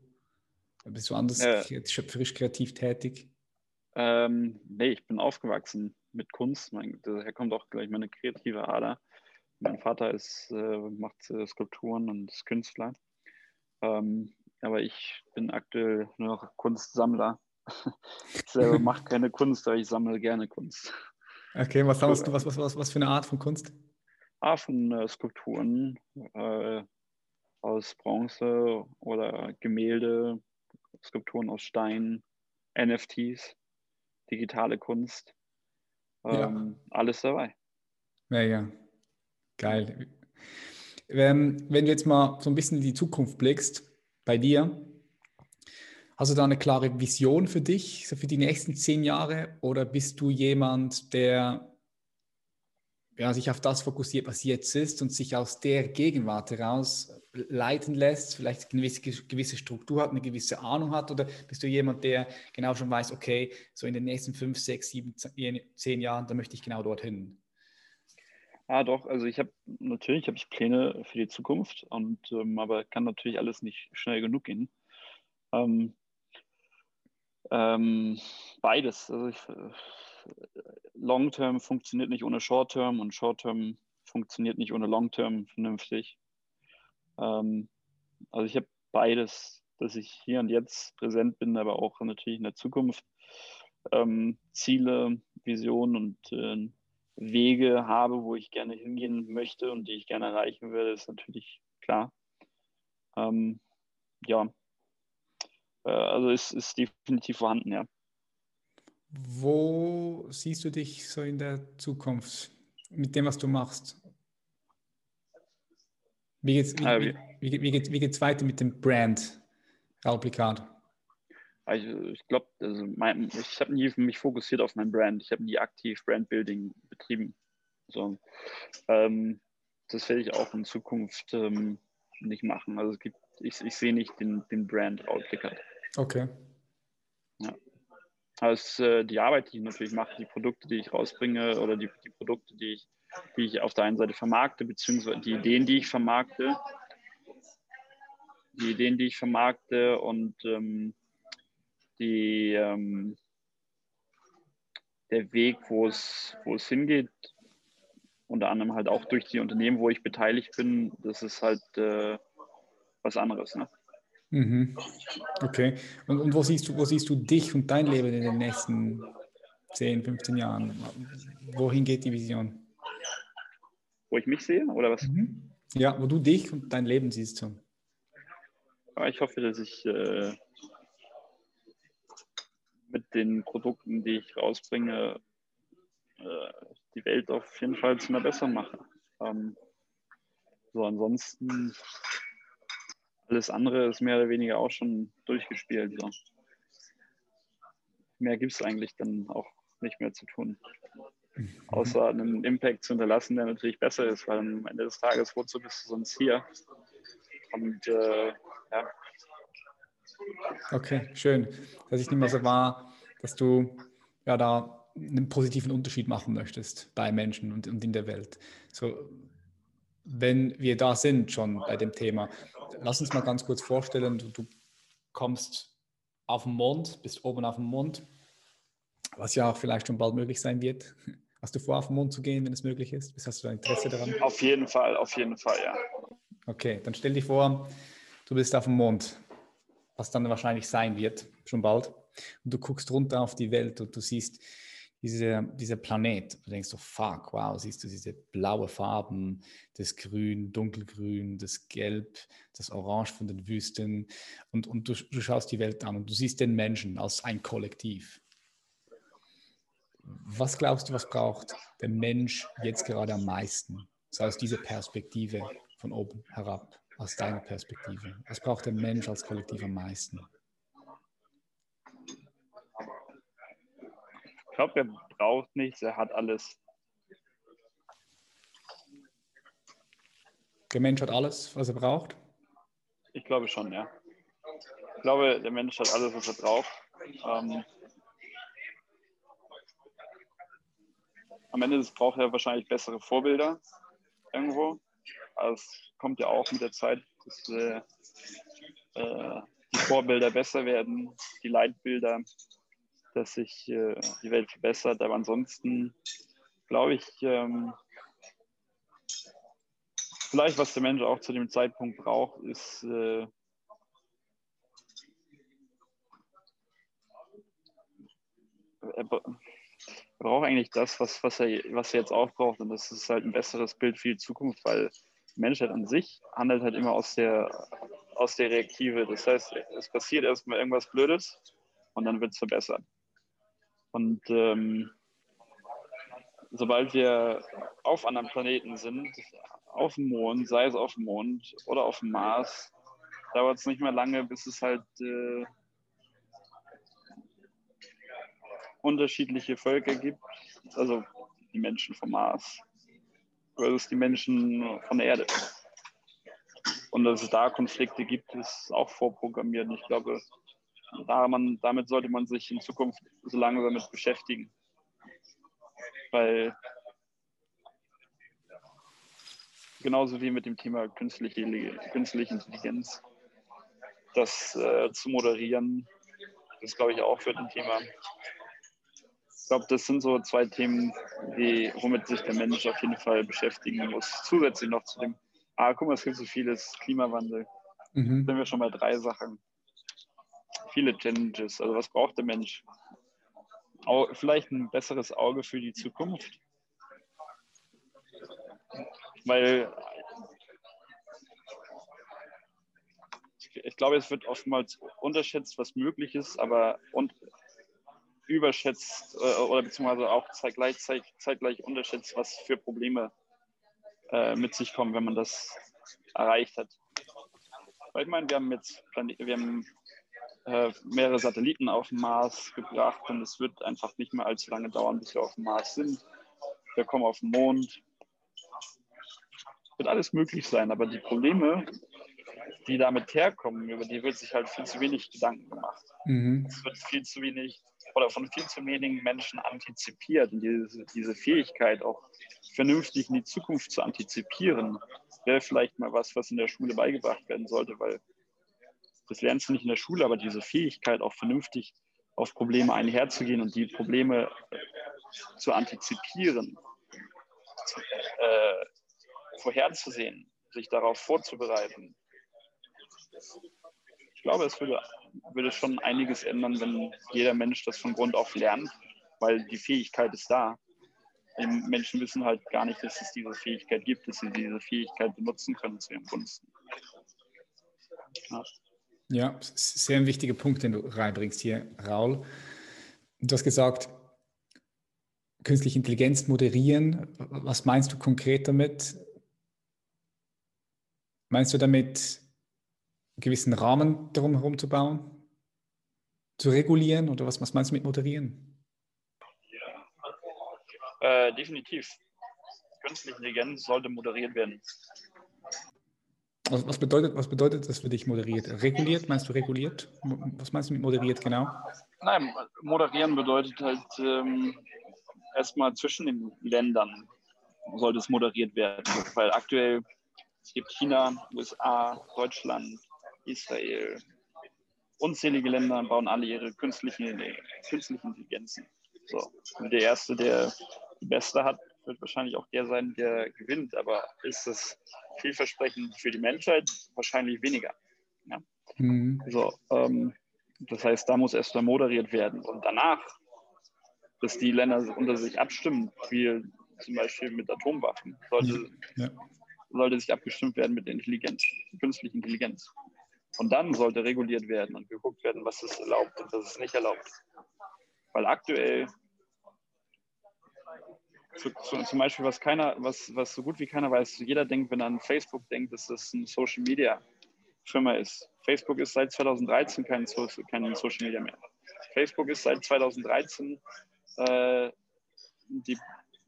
Bist du anders äh, schöpferisch kreativ tätig? Ähm, nee, ich bin aufgewachsen mit Kunst. Mein, daher kommt auch gleich meine kreative Ader. Mein Vater ist, äh, macht äh, Skulpturen und ist Künstler. Ähm, aber ich bin aktuell nur noch Kunstsammler. Ich selber mache keine Kunst, aber ich sammle gerne Kunst. Okay, was sammelst du? Was, was, was, was für eine Art von Kunst? Ah, von äh, Skulpturen äh, aus Bronze oder Gemälde, Skulpturen aus Stein, NFTs digitale Kunst, ähm, ja. alles dabei. Mega, geil. Ähm, wenn du jetzt mal so ein bisschen in die Zukunft blickst, bei dir, hast du da eine klare Vision für dich, für die nächsten zehn Jahre? Oder bist du jemand, der ja, sich auf das fokussiert, was jetzt ist und sich aus der Gegenwart heraus leiten lässt, vielleicht eine gewisse, gewisse Struktur hat, eine gewisse Ahnung hat? Oder bist du jemand, der genau schon weiß, okay, so in den nächsten fünf, sechs, sieben, zehn Jahren, da möchte ich genau dorthin? Ja, doch, also ich habe natürlich habe ich Pläne für die Zukunft und ähm, aber kann natürlich alles nicht schnell genug gehen. Ähm, ähm, beides. Also ich, Long-Term funktioniert nicht ohne Short-Term und Short-Term funktioniert nicht ohne Long-Term vernünftig. Ähm, also ich habe beides, dass ich hier und jetzt präsent bin, aber auch natürlich in der Zukunft ähm, Ziele, Visionen und äh, Wege habe, wo ich gerne hingehen möchte und die ich gerne erreichen will, ist natürlich klar. Ähm, ja, äh, also es ist definitiv vorhanden, ja. Wo siehst du dich so in der Zukunft mit dem, was du machst? Wie geht es wie, ah, wie, wie, wie, geht, wie geht's weiter mit dem Brand Raulplikat? Also ich glaube, also ich habe nie mich fokussiert auf mein Brand. Ich habe nie aktiv Brandbuilding betrieben. So, ähm, das werde ich auch in Zukunft ähm, nicht machen. Also es gibt, ich, ich sehe nicht den, den Brand Raulplikat. Okay. Ja. Als äh, die Arbeit, die ich natürlich mache, die Produkte, die ich rausbringe oder die, die Produkte, die ich, die ich auf der einen Seite vermarkte, beziehungsweise die Ideen, die ich vermarkte, die Ideen, die ich vermarkte und ähm, die, ähm, der Weg, wo es, wo es hingeht, unter anderem halt auch durch die Unternehmen, wo ich beteiligt bin, das ist halt äh, was anderes. Ne? Mhm. Okay. Und, und wo, siehst du, wo siehst du dich und dein Leben in den nächsten 10, 15 Jahren? Wohin geht die Vision? Wo ich mich sehe oder was? Mhm. Ja, wo du dich und dein Leben siehst. So. Ich hoffe, dass ich äh, mit den Produkten, die ich rausbringe, äh, die Welt auf jeden Fall zu einer besseren mache. Ähm, so, ansonsten alles andere ist mehr oder weniger auch schon durchgespielt. So. Mehr gibt es eigentlich dann auch nicht mehr zu tun. Mhm. Außer einen Impact zu hinterlassen, der natürlich besser ist, weil am Ende des Tages, wozu bist du sonst hier? Und äh, ja. Okay, schön. Dass ich nicht mehr so wahr, dass du ja da einen positiven Unterschied machen möchtest bei Menschen und, und in der Welt. So, wenn wir da sind schon bei dem Thema, lass uns mal ganz kurz vorstellen, du, du kommst auf den Mond, bist oben auf dem Mond, was ja auch vielleicht schon bald möglich sein wird. Hast du vor, auf den Mond zu gehen, wenn es möglich ist? Hast du da Interesse daran? Auf jeden Fall, auf jeden Fall, ja. Okay, dann stell dir vor, du bist auf dem Mond, was dann wahrscheinlich sein wird, schon bald. Und du guckst runter auf die Welt und du siehst diese, dieser Planet. Du denkst so, fuck, wow, siehst du diese blaue Farben, das Grün, Dunkelgrün, das Gelb, das Orange von den Wüsten. Und, und du, du schaust die Welt an und du siehst den Menschen als ein Kollektiv. Was glaubst du, was braucht der Mensch jetzt gerade am meisten? So aus dieser Perspektive von oben herab. aus deiner Perspektive? Was braucht der Mensch als Kollektiv am meisten? Ich glaube, er braucht nichts, er hat alles. Der Mensch hat alles, was er braucht? Ich glaube schon, ja. Ich glaube, der Mensch hat alles, was er braucht. Ähm, am Ende braucht er wahrscheinlich bessere Vorbilder irgendwo. Also es kommt ja auch mit der Zeit, dass äh, äh, die Vorbilder besser werden, die Leitbilder, dass sich äh, die Welt verbessert. Aber ansonsten glaube ich, ähm, vielleicht was der Mensch auch zu dem Zeitpunkt braucht, ist äh, er, braucht eigentlich das, was, was, er, was er jetzt auch braucht. Und das ist halt ein besseres Bild für die Zukunft, weil die Menschheit an sich handelt halt immer aus der, aus der Reaktive. Das heißt, es passiert erstmal irgendwas Blödes und dann wird es verbessert. Und ähm, sobald wir auf anderen Planeten sind, auf dem Mond, sei es auf dem Mond oder auf dem Mars, dauert es nicht mehr lange, bis es halt äh, unterschiedliche Völker gibt, also die Menschen vom Mars versus die Menschen von der Erde. Und dass es da Konflikte gibt, ist auch vorprogrammiert. Ich glaube, da man, damit sollte man sich in Zukunft so lange damit beschäftigen. Weil genauso wie mit dem Thema künstliche, künstliche Intelligenz, das äh, zu moderieren, ist, glaube ich, auch für ein Thema, ich glaube, das sind so zwei Themen, die, womit sich der Mensch auf jeden Fall beschäftigen muss. Zusätzlich noch zu dem, ah, guck mal, es gibt so vieles, Klimawandel. Mhm. Sind wir schon bei drei Sachen. Viele Challenges. Also was braucht der Mensch? Auch vielleicht ein besseres Auge für die Zukunft. Weil ich glaube, es wird oftmals unterschätzt, was möglich ist, aber und überschätzt äh, oder beziehungsweise auch zeitgleich, zeitgleich unterschätzt, was für Probleme äh, mit sich kommen, wenn man das erreicht hat. Weil ich meine, wir haben jetzt wir haben, äh, mehrere Satelliten auf dem Mars gebracht und es wird einfach nicht mehr allzu lange dauern, bis wir auf dem Mars sind. Wir kommen auf den Mond. Wird alles möglich sein, aber die Probleme, die damit herkommen, über die wird sich halt viel zu wenig Gedanken gemacht. Mhm. Es wird viel zu wenig oder von viel zu wenigen Menschen antizipiert. Und diese, diese Fähigkeit, auch vernünftig in die Zukunft zu antizipieren, wäre vielleicht mal was, was in der Schule beigebracht werden sollte, weil das lernst du nicht in der Schule, aber diese Fähigkeit, auch vernünftig auf Probleme einherzugehen und die Probleme zu antizipieren, äh, vorherzusehen, sich darauf vorzubereiten. Ich glaube, es würde würde schon einiges ändern, wenn jeder Mensch das von Grund auf lernt, weil die Fähigkeit ist da. Die Menschen wissen halt gar nicht, dass es diese Fähigkeit gibt, dass sie diese Fähigkeit benutzen können zu ihren Gunsten. Ja. Ja, sehr ein wichtiger Punkt, den du reinbringst hier, Raul. Du hast gesagt, künstliche Intelligenz moderieren. Was meinst du konkret damit? Meinst du damit gewissen Rahmen darum herum zu bauen? Zu regulieren oder was, was meinst du mit moderieren? Äh, definitiv. Künstliche Intelligenz sollte moderiert werden. Was, was, bedeutet, was bedeutet das für dich moderiert? Reguliert, meinst du reguliert? Was meinst du mit moderiert genau? Nein, moderieren bedeutet halt ähm, erstmal zwischen den Ländern sollte es moderiert werden, weil aktuell es gibt China, USA, Deutschland, Israel, unzählige Länder bauen alle ihre künstlichen, künstlichen Intelligenzen. So. Und der Erste, der die beste hat, wird wahrscheinlich auch der sein, der gewinnt. Aber ist das vielversprechend für die Menschheit? Wahrscheinlich weniger. Ja? Mhm. So, ähm, das heißt, da muss erst mal moderiert werden. Und danach, dass die Länder unter sich abstimmen, wie zum Beispiel mit Atomwaffen, sollte, ja. sollte sich abgestimmt werden mit Intelligenz, künstlicher Intelligenz. Und dann sollte reguliert werden und geguckt werden, was ist erlaubt und was ist nicht erlaubt. Weil aktuell zu, zu, zum Beispiel, was keiner, was, was so gut wie keiner weiß, jeder denkt, wenn er an Facebook denkt, dass das eine Social Media Firma ist. Facebook ist seit 2013 kein, so kein Social Media mehr. Facebook ist seit 2013 äh, die,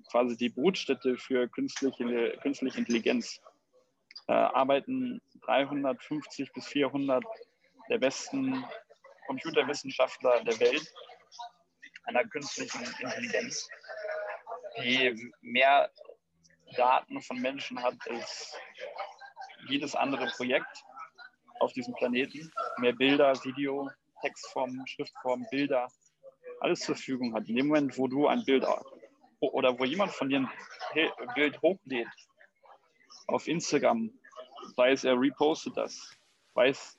quasi die Brutstätte für künstliche, künstliche Intelligenz. Äh, arbeiten 350 bis 400 der besten Computerwissenschaftler der Welt einer künstlichen Intelligenz, die mehr Daten von Menschen hat als jedes andere Projekt auf diesem Planeten. Mehr Bilder, Video, Textformen, Schriftformen, Bilder, alles zur Verfügung hat. In dem Moment, wo du ein Bild oder wo jemand von dir ein Bild hochlädt auf Instagram, weiß er repostet das, weiß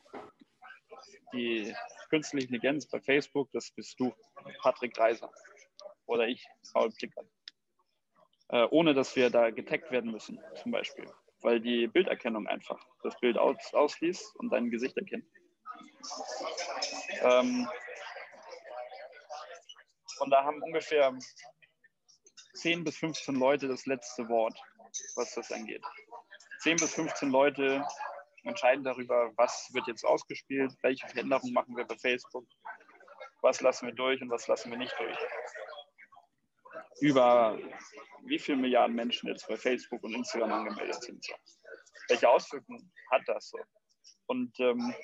die künstliche Intelligenz bei Facebook, das bist du, Patrick Reiser oder ich, Paul Plickert. Äh, ohne dass wir da getaggt werden müssen, zum Beispiel, weil die Bilderkennung einfach das Bild aus, ausliest und dein Gesicht erkennt. Ähm, und da haben ungefähr 10 bis 15 Leute das letzte Wort, was das angeht. 10 bis 15 Leute entscheiden darüber, was wird jetzt ausgespielt, welche Veränderungen machen wir bei Facebook, was lassen wir durch und was lassen wir nicht durch. Über wie viele Milliarden Menschen jetzt bei Facebook und Instagram angemeldet sind. So. Welche Auswirkungen hat das so? Und ähm,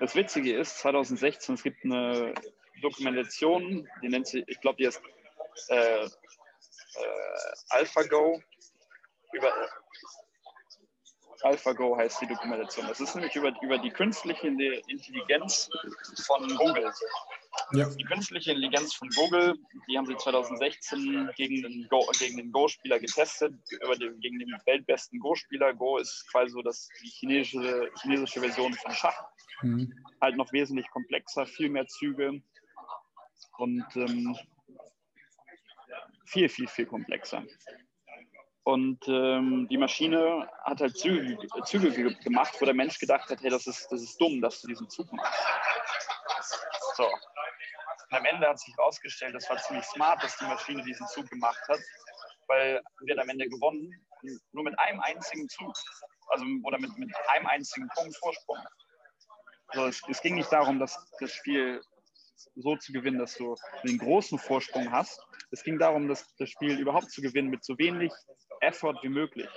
das Witzige ist, 2016, es gibt eine Dokumentation, die nennt sich, ich glaube, die heißt äh, äh, AlphaGo. Über, AlphaGo heißt die Dokumentation. Das ist nämlich über, über die künstliche Intelligenz von Google. Ja. Die künstliche Intelligenz von Google, die haben sie 2016 gegen den, Go, gegen den Go-Spieler getestet, über den, gegen den weltbesten Go-Spieler. Go ist quasi so das, die chinesische, chinesische Version von Schach. Mhm. Halt noch wesentlich komplexer, viel mehr Züge und ähm, viel, viel, viel komplexer. Und ähm, die Maschine hat halt Züge, Züge gemacht, wo der Mensch gedacht hat, hey, das ist, das ist dumm, dass du diesen Zug machst. So. Und am Ende hat sich herausgestellt, das war ziemlich smart, dass die Maschine diesen Zug gemacht hat, weil hat am Ende gewonnen, nur mit einem einzigen Zug. Also, oder mit, mit einem einzigen Punkt Vorsprung. Also es, es ging nicht darum, dass das Spiel so zu gewinnen, dass du einen großen Vorsprung hast. Es ging darum, das, das Spiel überhaupt zu gewinnen mit so wenig Effort wie möglich.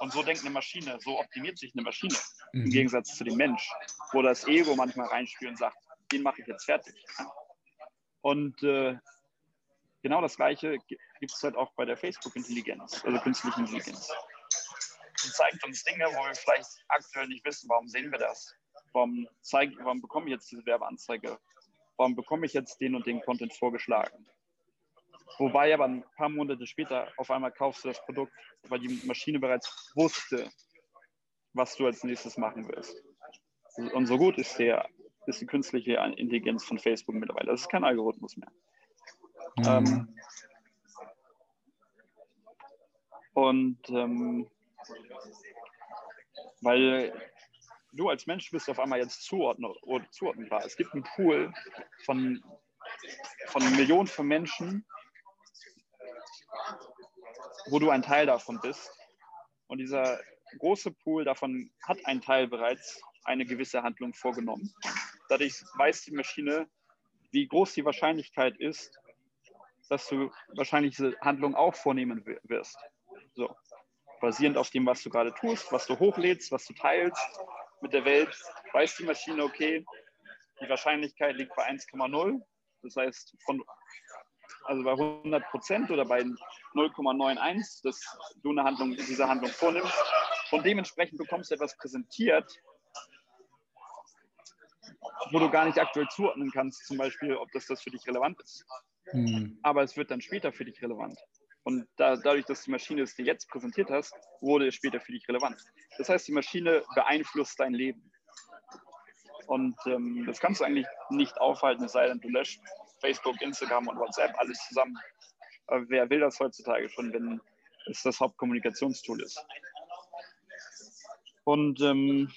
Und so denkt eine Maschine, so optimiert sich eine Maschine mhm. im Gegensatz zu dem Mensch, wo das Ego manchmal reinspielt und sagt, den mache ich jetzt fertig. Und äh, genau das Gleiche gibt es halt auch bei der Facebook-Intelligenz, also künstliche Intelligenz. Sie zeigt uns Dinge, wo wir vielleicht aktuell nicht wissen, warum sehen wir das? Warum, zeig, warum bekomme ich jetzt diese Werbeanzeige? Warum bekomme ich jetzt den und den Content vorgeschlagen? Wobei aber ein paar Monate später auf einmal kaufst du das Produkt, weil die Maschine bereits wusste, was du als nächstes machen willst. Und so gut ist, der, ist die künstliche Intelligenz von Facebook mittlerweile. Das ist kein Algorithmus mehr. Mhm. Ähm, und ähm, weil du als Mensch bist auf einmal jetzt zuordnenbar. Es gibt einen Pool von, von Millionen von Menschen, wo du ein Teil davon bist. Und dieser große Pool davon hat ein Teil bereits eine gewisse Handlung vorgenommen. Dadurch weiß die Maschine, wie groß die Wahrscheinlichkeit ist, dass du wahrscheinlich diese Handlung auch vornehmen wirst. So. Basierend auf dem, was du gerade tust, was du hochlädst, was du teilst, mit der Welt, weiß die Maschine, okay, die Wahrscheinlichkeit liegt bei 1,0. Das heißt, von, also bei 100 Prozent oder bei 0,91, dass du eine Handlung, diese Handlung vornimmst. Und dementsprechend bekommst du etwas präsentiert, wo du gar nicht aktuell zuordnen kannst, zum Beispiel, ob das, das für dich relevant ist. Hm. Aber es wird dann später für dich relevant. Und da, dadurch, dass die Maschine es dir jetzt präsentiert hast, wurde es später für dich relevant. Das heißt, die Maschine beeinflusst dein Leben. Und ähm, das kannst du eigentlich nicht aufhalten, es sei denn, du löscht Facebook, Instagram und WhatsApp alles zusammen. Wer will das heutzutage schon, wenn es das Hauptkommunikationstool ist? Und ähm,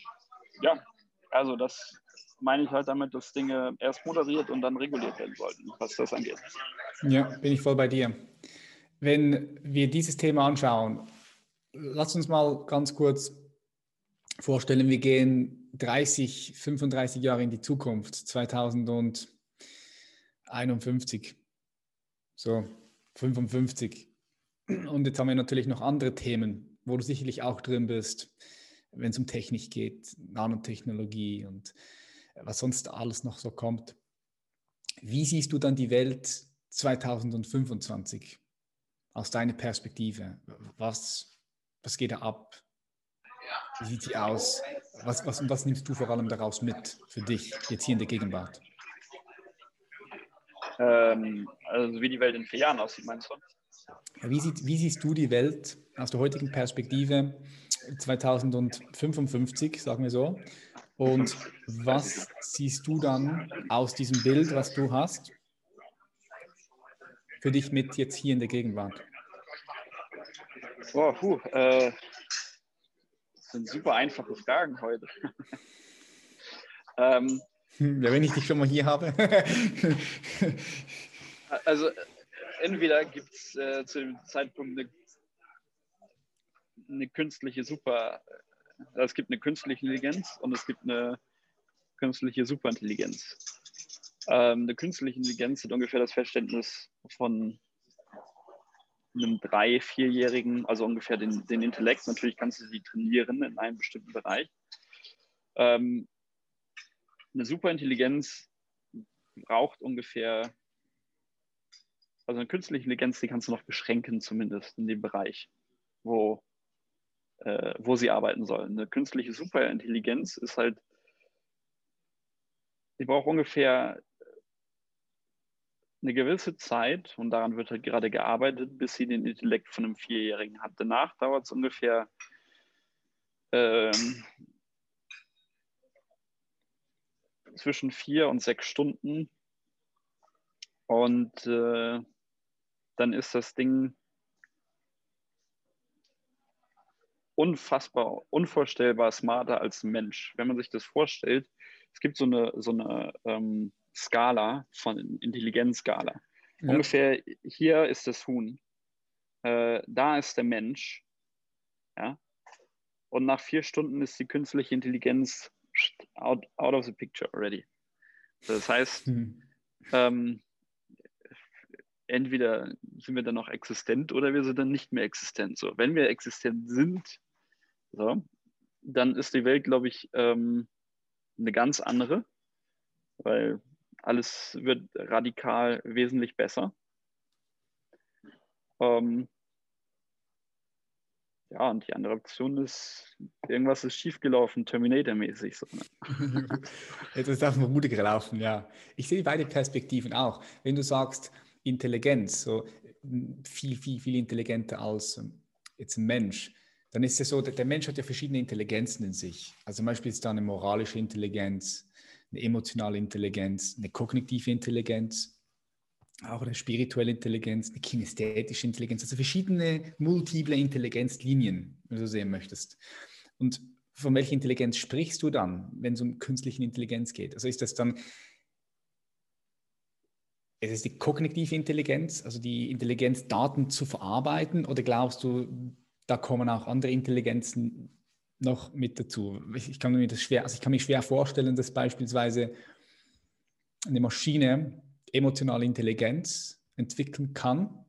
ja, also das meine ich halt damit, dass Dinge erst moderiert und dann reguliert werden sollten, was das angeht. Ja, bin ich voll bei dir. Wenn wir dieses Thema anschauen, lass uns mal ganz kurz vorstellen, wir gehen 30, 35 Jahre in die Zukunft, 2051. So, 55. Und jetzt haben wir natürlich noch andere Themen, wo du sicherlich auch drin bist, wenn es um Technik geht, Nanotechnologie und was sonst alles noch so kommt. Wie siehst du dann die Welt 2025 aus deiner Perspektive? Was, was geht da ab? Wie sieht sie aus? Was, was, was nimmst du vor allem daraus mit für dich, jetzt hier in der Gegenwart? Ähm, also wie die Welt in vier Jahren aussieht, meinst du? Wie, sieht, wie siehst du die Welt aus der heutigen Perspektive 2055, sagen wir so? Und was siehst du dann aus diesem Bild, was du hast, für dich mit jetzt hier in der Gegenwart? Oh, puh, äh, das sind super einfache Fragen heute. *laughs* ähm, ja, wenn ich dich schon mal hier habe. *laughs* also entweder gibt es äh, zu dem Zeitpunkt eine, eine künstliche Super, äh, es gibt eine künstliche Intelligenz und es gibt eine künstliche Superintelligenz. Ähm, eine künstliche Intelligenz hat ungefähr das Verständnis von einem drei-, vierjährigen, also ungefähr den, den Intellekt. Natürlich kannst du sie trainieren in einem bestimmten Bereich. Ähm, eine Superintelligenz braucht ungefähr also eine künstliche Intelligenz, die kannst du noch beschränken, zumindest in dem Bereich, wo, äh, wo sie arbeiten soll. Eine künstliche Superintelligenz ist halt, die braucht ungefähr eine gewisse Zeit, und daran wird halt gerade gearbeitet, bis sie den Intellekt von einem Vierjährigen hat. Danach dauert es ungefähr ähm, zwischen vier und sechs Stunden. Und äh, dann ist das Ding unfassbar, unvorstellbar smarter als ein Mensch. Wenn man sich das vorstellt, es gibt so eine, so eine ähm, Skala von Intelligenzskala. Ja. Ungefähr hier ist das Huhn, äh, da ist der Mensch, ja. Und nach vier Stunden ist die künstliche Intelligenz out, out of the picture already. Das heißt, hm. ähm, entweder sind wir dann noch existent oder wir sind dann nicht mehr existent. So, wenn wir existent sind, so, dann ist die Welt, glaube ich, ähm, eine ganz andere, weil alles wird radikal wesentlich besser. Ähm, ja, und die andere Option ist, irgendwas ist schiefgelaufen, Terminator-mäßig. So, ne? *laughs* Ist auf vermutlich gelaufen, ja. Ich sehe beide Perspektiven auch. Wenn du sagst, Intelligenz, so viel, viel, viel intelligenter als ähm, jetzt ein Mensch, dann ist es so, der Mensch hat ja verschiedene Intelligenzen in sich. Also zum Beispiel ist da eine moralische Intelligenz, eine emotionale Intelligenz, eine kognitive Intelligenz, auch eine spirituelle Intelligenz, eine kinästhetische Intelligenz, also verschiedene multiple Intelligenzlinien, wenn du sehen möchtest. Und von welcher Intelligenz sprichst du dann, wenn es um künstliche Intelligenz geht? Also ist das dann ist es die kognitive Intelligenz, also die Intelligenz, Daten zu verarbeiten, oder glaubst du, da kommen auch andere Intelligenzen noch mit dazu? Ich kann mir das schwer, also ich kann mir schwer vorstellen, dass beispielsweise eine Maschine emotionale Intelligenz entwickeln kann.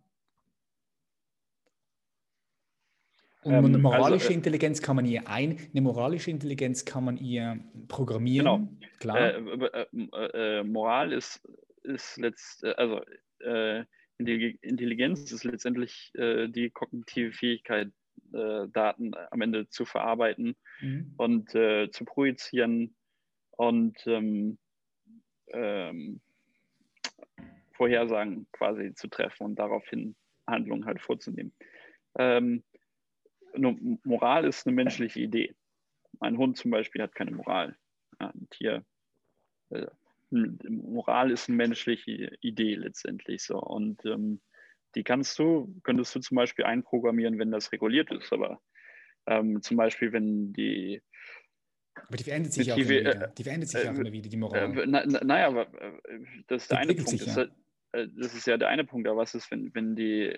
Und ähm, eine moralische also, äh, Intelligenz kann man ihr ein, eine moralische Intelligenz kann man ihr programmieren. Genau. Klar. Äh, äh, äh Moral ist ist letzt, äh, also äh, Intelligenz ist letztendlich äh, die kognitive Fähigkeit, äh, Daten am Ende zu verarbeiten mhm. und äh, zu projizieren und ähm, ähm, Vorhersagen quasi zu treffen und daraufhin Handlungen halt vorzunehmen. Ähm, Moral ist eine menschliche Idee. Ein Hund zum Beispiel hat keine Moral. Ein Tier äh, Moral ist eine menschliche Idee letztendlich so. Und ähm, die kannst du, könntest du zum Beispiel einprogrammieren, wenn das reguliert ist. Aber ähm, zum Beispiel, wenn die, Aber die verändert sich auch immer wieder. Die verändert sich äh, auch immer wieder, die Moral. Äh, Naja, na aber das ist der eine Punkt. Sich, ja. das, das, ist ja der eine Punkt. Aber was ist, wenn, wenn die,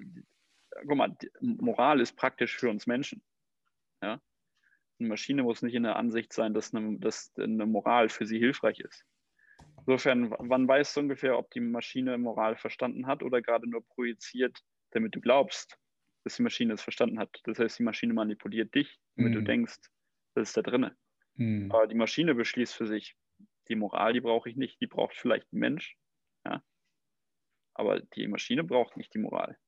die guck mal, Moral ist praktisch für uns Menschen. Ja? Eine Maschine muss nicht in der Ansicht sein, dass eine, dass eine Moral für sie hilfreich ist. Insofern, wann weißt du ungefähr, ob die Maschine Moral verstanden hat oder gerade nur projiziert, damit du glaubst, dass die Maschine es verstanden hat. Das heißt, die Maschine manipuliert dich, damit mm. du mhm. denkst, das ist da drinne. Mm. Aber die Maschine beschließt für sich, die Moral, die brauche ich nicht, die braucht vielleicht ein Mensch. Ja? Aber die Maschine braucht nicht die Moral.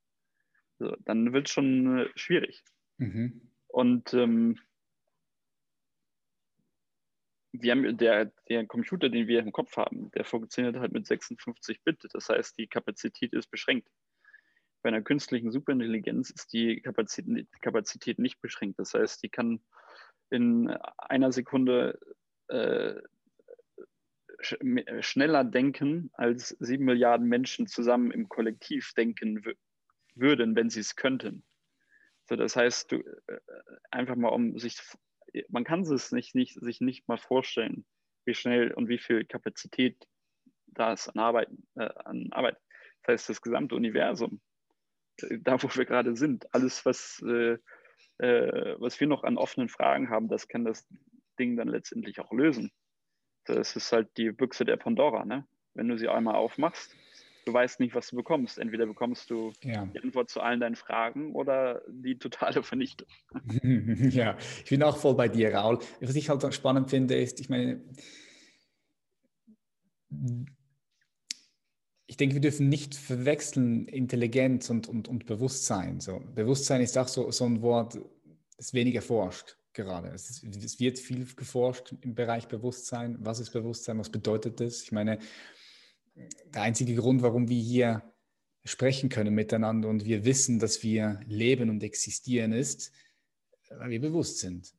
So, dann wird es schon äh, schwierig. Mhm. Und ähm, wir haben, der, der Computer, den wir im Kopf haben, der funktioniert halt mit 56 Bit. Das heißt, die Kapazität ist beschränkt. Bei einer künstlichen Superintelligenz ist die Kapazität, nicht beschränkt. Das heißt, die kann in einer Sekunde äh, sch schneller denken, als sieben Milliarden Menschen zusammen im Kollektiv denken würden, wenn sie es könnten. So, das heißt, du, äh, einfach mal um sich man kann es nicht, nicht, sich nicht mal vorstellen, wie schnell und wie viel Kapazität da ist an Arbeit, äh, an Arbeit. Das heißt, das gesamte Universum, äh, da wo wir gerade sind, alles, was, äh, äh, was wir noch an offenen Fragen haben, das kann das Ding dann letztendlich auch lösen. Das ist halt die Büchse der Pandora. Ne? Wenn du sie einmal aufmachst, du weißt nicht, was du bekommst. Entweder bekommst du ja. die Antwort zu allen deinen Fragen oder die totale Vernichtung. *laughs* ja, ich bin auch voll bei dir, Raul. Was ich halt spannend finde, ist, ich meine, ich denke, wir dürfen nicht verwechseln Intelligenz und, und, und Bewusstsein. So, Bewusstsein ist auch so, so ein Wort, das wenig erforscht gerade. Es, es, wird viel geforscht im Bereich Bewusstsein. Was ist Bewusstsein? Was bedeutet das? Ich meine, der einzige Grund, warum wir hier sprechen können miteinander und wir wissen, dass wir leben und existieren, ist, weil wir bewusst sind.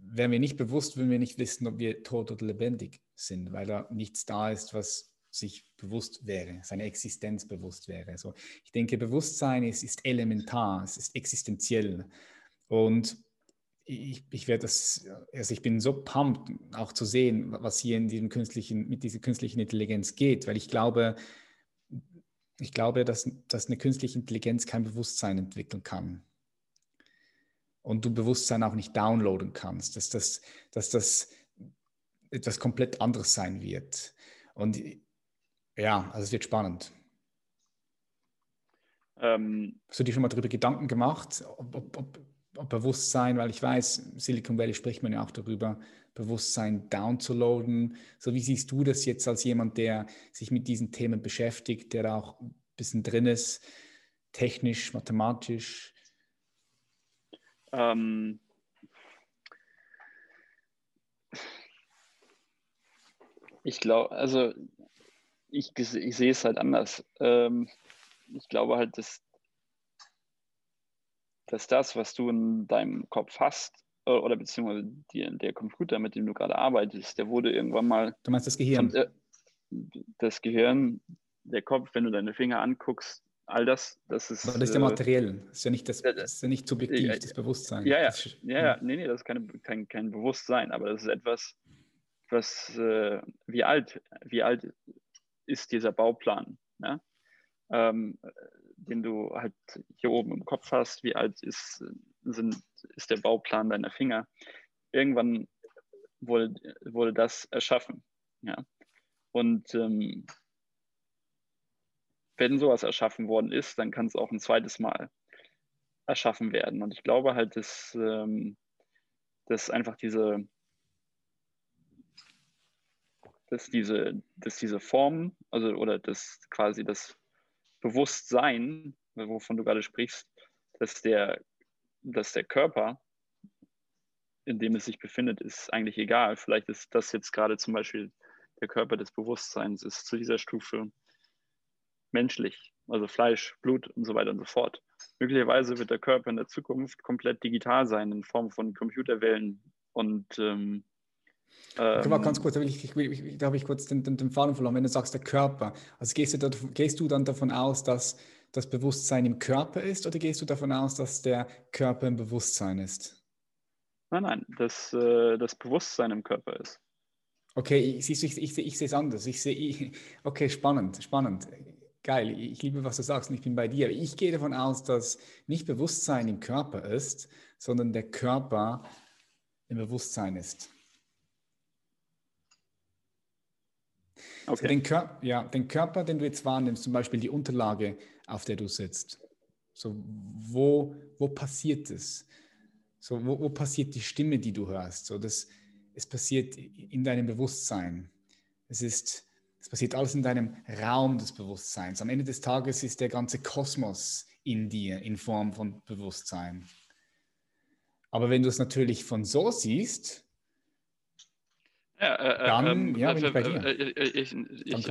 Wären wir nicht bewusst, würden wir nicht wissen, ob wir tot oder lebendig sind, weil da nichts da ist, was sich bewusst wäre, seine Existenz bewusst wäre. Also ich denke, Bewusstsein ist, ist elementar, es ist existenziell. Und ich, ich werde das, also ich bin so pumped, auch zu sehen, was hier in diesem künstlichen, mit dieser künstlichen Intelligenz geht, weil ich glaube, ich glaube, dass, dass eine künstliche Intelligenz kein Bewusstsein entwickeln kann. Und du Bewusstsein auch nicht downloaden kannst, dass das, dass das etwas komplett anderes sein wird. Und ja, also es wird spannend. Ähm, Hast du dir schon mal darüber Gedanken gemacht, ob, ob, ob Bewusstsein, weil ich weiß, Silicon Valley spricht man ja auch darüber, Bewusstsein downzuladen. So wie siehst du das jetzt als jemand, der sich mit diesen Themen beschäftigt, der auch ein bisschen drin ist, technisch, mathematisch? Ähm, ich glaube, also ich, ich sehe es halt anders. Ähm, ich glaube halt, dass dass das, was du in deinem Kopf hast, äh, oder beziehungsweise die, der Computer, mit dem du gerade arbeitest, der wurde irgendwann mal. Du meinst das Gehirn? Von, das Gehirn, der Kopf, wenn du deine Finger anguckst, all das, das ist. Aber das ist ja äh, materiell, das ist ja nicht, das, das ist ja nicht subjektiv, äh, das Bewusstsein. Ja, ja, ist, ja, ja, nee, nee, das ist keine, kein, kein Bewusstsein, aber das ist etwas, was, äh, wie alt, wie alt ist dieser Bauplan? Ja? Ähm, den du halt hier oben im Kopf hast, wie alt ist, sind, ist der Bauplan deiner Finger. Irgendwann wurde, wurde das erschaffen. Ja? Und ähm, wenn sowas erschaffen worden ist, dann kann es auch ein zweites Mal erschaffen werden. Und ich glaube halt, dass, ähm, dass einfach diese, dass diese, dass diese Form, also oder das quasi das Bewusstsein, wovon du gerade sprichst, dass der, dass der Körper, in dem es sich befindet, ist eigentlich egal. Vielleicht ist das jetzt gerade zum Beispiel der Körper des Bewusstseins, ist zu dieser Stufe menschlich, also Fleisch, Blut und so weiter und so fort. Möglicherweise wird der Körper in der Zukunft komplett digital sein, in Form von Computerwellen und ähm, ähm, mal ganz kurz, da, ich, ich, ich, da habe ich kurz den, den, den Faden verloren. Wenn du sagst, der Körper, also gehst du, da, gehst du dann davon aus, dass das Bewusstsein im Körper ist oder gehst du davon aus, dass der Körper im Bewusstsein ist? Nein, nein, dass äh, das Bewusstsein im Körper ist. Okay, ich, ich, ich, ich, ich sehe es anders. Ich sehe, okay, spannend, spannend. Geil, ich liebe, was du sagst und ich bin bei dir. Ich gehe davon aus, dass nicht Bewusstsein im Körper ist, sondern der Körper im Bewusstsein ist. Okay. Den, ja, den Körper, den du jetzt wahrnimmst, zum Beispiel die Unterlage, auf der du sitzt. So, wo, wo passiert es? So, wo, wo passiert die Stimme, die du hörst? So, das, es passiert in deinem Bewusstsein. Es ist, es passiert alles in deinem Raum des Bewusstseins. Am Ende des Tages ist der ganze Kosmos in dir in Form von Bewusstsein. Aber wenn du es natürlich von so siehst, ja, äh, äh dann ähm, ja, bin ich bei dir. Äh, äh, ich, ich,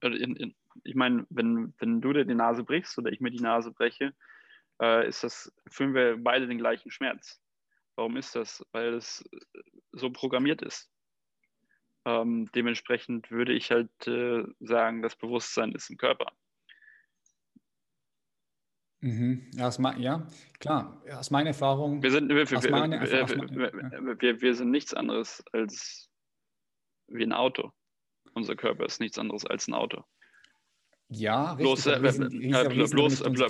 ich, ich meine, wenn, wenn du dir die Nase brichst oder ich mir die Nase breche, äh, ist das, fühlen wir beide den gleichen Schmerz. Warum ist das? Weil es so programmiert ist. Ähm, dementsprechend würde ich halt äh, sagen, das Bewusstsein ist im Körper. Mhm. Ja, ja, klar. Aus meiner Erfahrung. Wir sind, wir, wir, meine, wir, wir, sind nichts anderes als wie ein Auto. Unser Körper ist nichts anderes als ein Auto. Ja, bloß, äh, äh, bloß,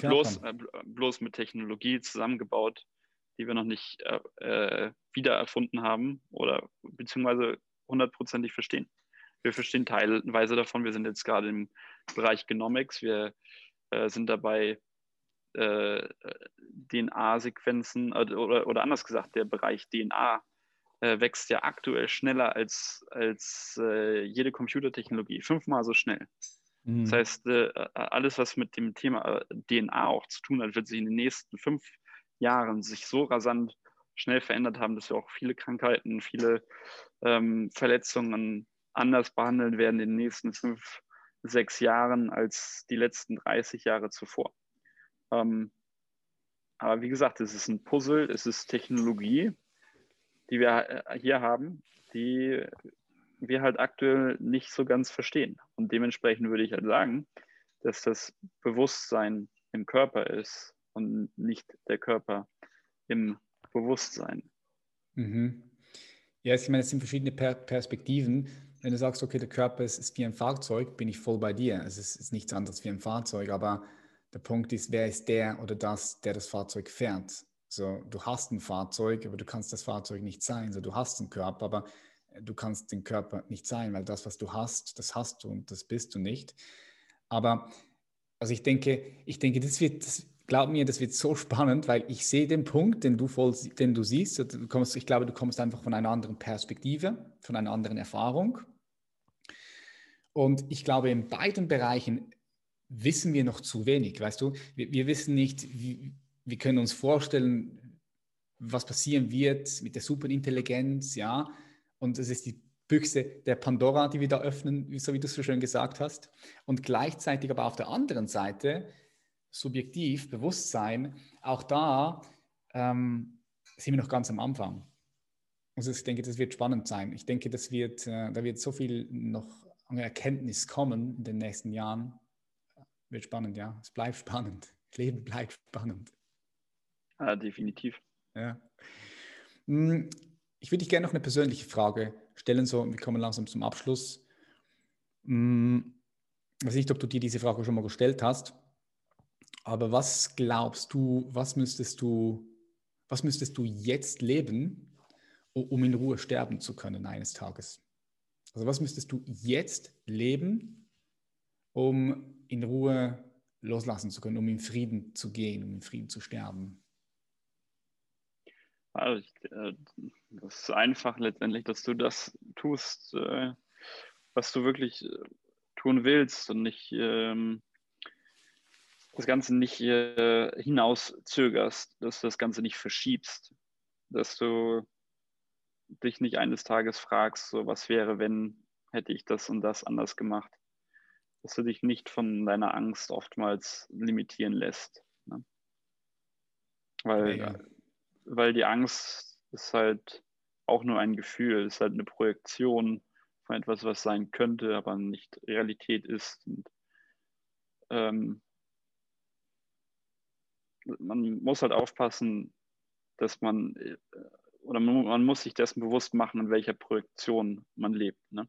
bloß, äh, bloß mit Technologie zusammengebaut, die wir noch nicht äh, wieder erfunden haben oder beziehungsweise hundertprozentig verstehen. Wir verstehen teilweise davon. Wir sind jetzt gerade im Bereich Genomics. Wir äh, sind dabei, äh, DNA-Sequenzen oder, oder anders gesagt, der Bereich DNA äh, wächst ja aktuell schneller als, als äh, jede Computertechnologie, fünfmal so schnell. Mhm. Das heißt, äh, alles, was mit dem Thema DNA auch zu tun hat, wird sich in den nächsten fünf Jahren sich so rasant schnell verändert haben, dass wir auch viele Krankheiten, viele ähm, Verletzungen anders behandeln werden in den nächsten fünf, sechs Jahren als die letzten 30 Jahre zuvor. Ähm, aber wie gesagt, es ist ein Puzzle, es ist Technologie, die wir äh, hier haben, die wir halt aktuell nicht so ganz verstehen. Und dementsprechend würde ich halt sagen, dass das Bewusstsein im Körper ist und nicht der Körper im Bewusstsein. Mhm. Ja, ich meine, es sind verschiedene per Perspektiven. Wenn du sagst, okay, der Körper ist, ist, wie ein Fahrzeug, bin ich voll bei dir. Es ist, ist nichts anderes wie ein Fahrzeug, aber der Punkt ist, wer ist der oder das, der das Fahrzeug fährt? So, du hast ein Fahrzeug, aber du kannst das Fahrzeug nicht sein. So, du hast einen Körper, aber du kannst den Körper nicht sein, weil das, was du hast, das hast du und das bist du nicht. Aber also ich denke, ich denke, das wird, das, glaub mir, das wird so *laughs* spannend, weil ich sehe den Punkt, den du voll, den du siehst. Du kommst, ich glaube, du kommst einfach von einer anderen Perspektive, von einer anderen Erfahrung. Und ich glaube, in beiden Bereichen wissen wir noch zu wenig. Weißt du, wir, wir wissen nicht, wie, wir können uns vorstellen, was passieren wird mit der Superintelligenz, ja. Und es ist die Büchse der Pandora, die wir da öffnen, so wie du es so schön gesagt hast. Und gleichzeitig aber auf der anderen Seite, subjektiv, Bewusstsein, auch da ähm, sind wir noch ganz am Anfang. Also ich denke, das wird spannend sein. Ich denke, das wird, äh, da wird so viel noch an Erkenntnis kommen in den nächsten Jahren. Wird spannend, ja. Es bleibt spannend. *laughs* Leben bleibt spannend. Ja, definitiv. Ja. Hm, ich würde dich gerne noch eine persönliche Frage stellen, so wir kommen langsam zum Abschluss. Hm, ich weiß nicht, ob du dir diese Frage schon mal gestellt hast, aber was glaubst du, was müsstest du, was müsstest du jetzt leben, um in Ruhe sterben zu können eines Tages? Also was müsstest du jetzt leben, um in Ruhe loslassen zu können, um in Frieden zu gehen, um in Frieden zu sterben? Also, äh, das ist einfach letztendlich, dass du das tust, äh, was du wirklich äh, tun willst und nicht ähm, das Ganze nicht hinauszögerst, dass du das Ganze nicht verschiebst, dass du dich nicht eines Tages fragst, so was wäre, wenn hätte ich das und das anders gemacht, dass du dich nicht von deiner Angst oftmals limitieren lässt. Ne? Weil ja weil die Angst ist halt auch nur ein Gefühl, ist halt eine Projektion von etwas, was sein könnte, aber nicht Realität ist. Und, ähm, man muss halt aufpassen, dass man äh, oder man, muss sich dessen bewusst machen, in welcher Projektion man lebt. Ne?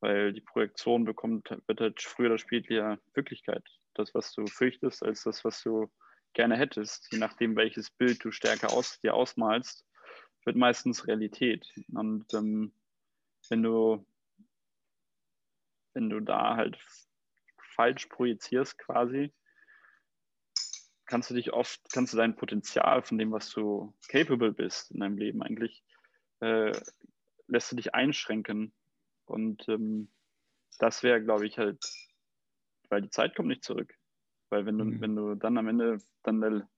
Weil die Projektion bekommt, wird halt früher oder später Wirklichkeit. Das, was du fürchtest, als das, was du gerne hättest, je nachdem, welches Bild du stärker aus, dir ausmalst, wird meistens Realität. Und ähm, wenn du wenn du da halt falsch projizierst quasi, kannst du dich oft, kannst du dein Potenzial von dem, was du capable bist in deinem Leben eigentlich, äh, lässt du dich einschränken. Und ähm, das wäre, glaube ich, halt, weil die Zeit kommt nicht zurück. Weil wenn du, mhm. wenn du dann am Ende dann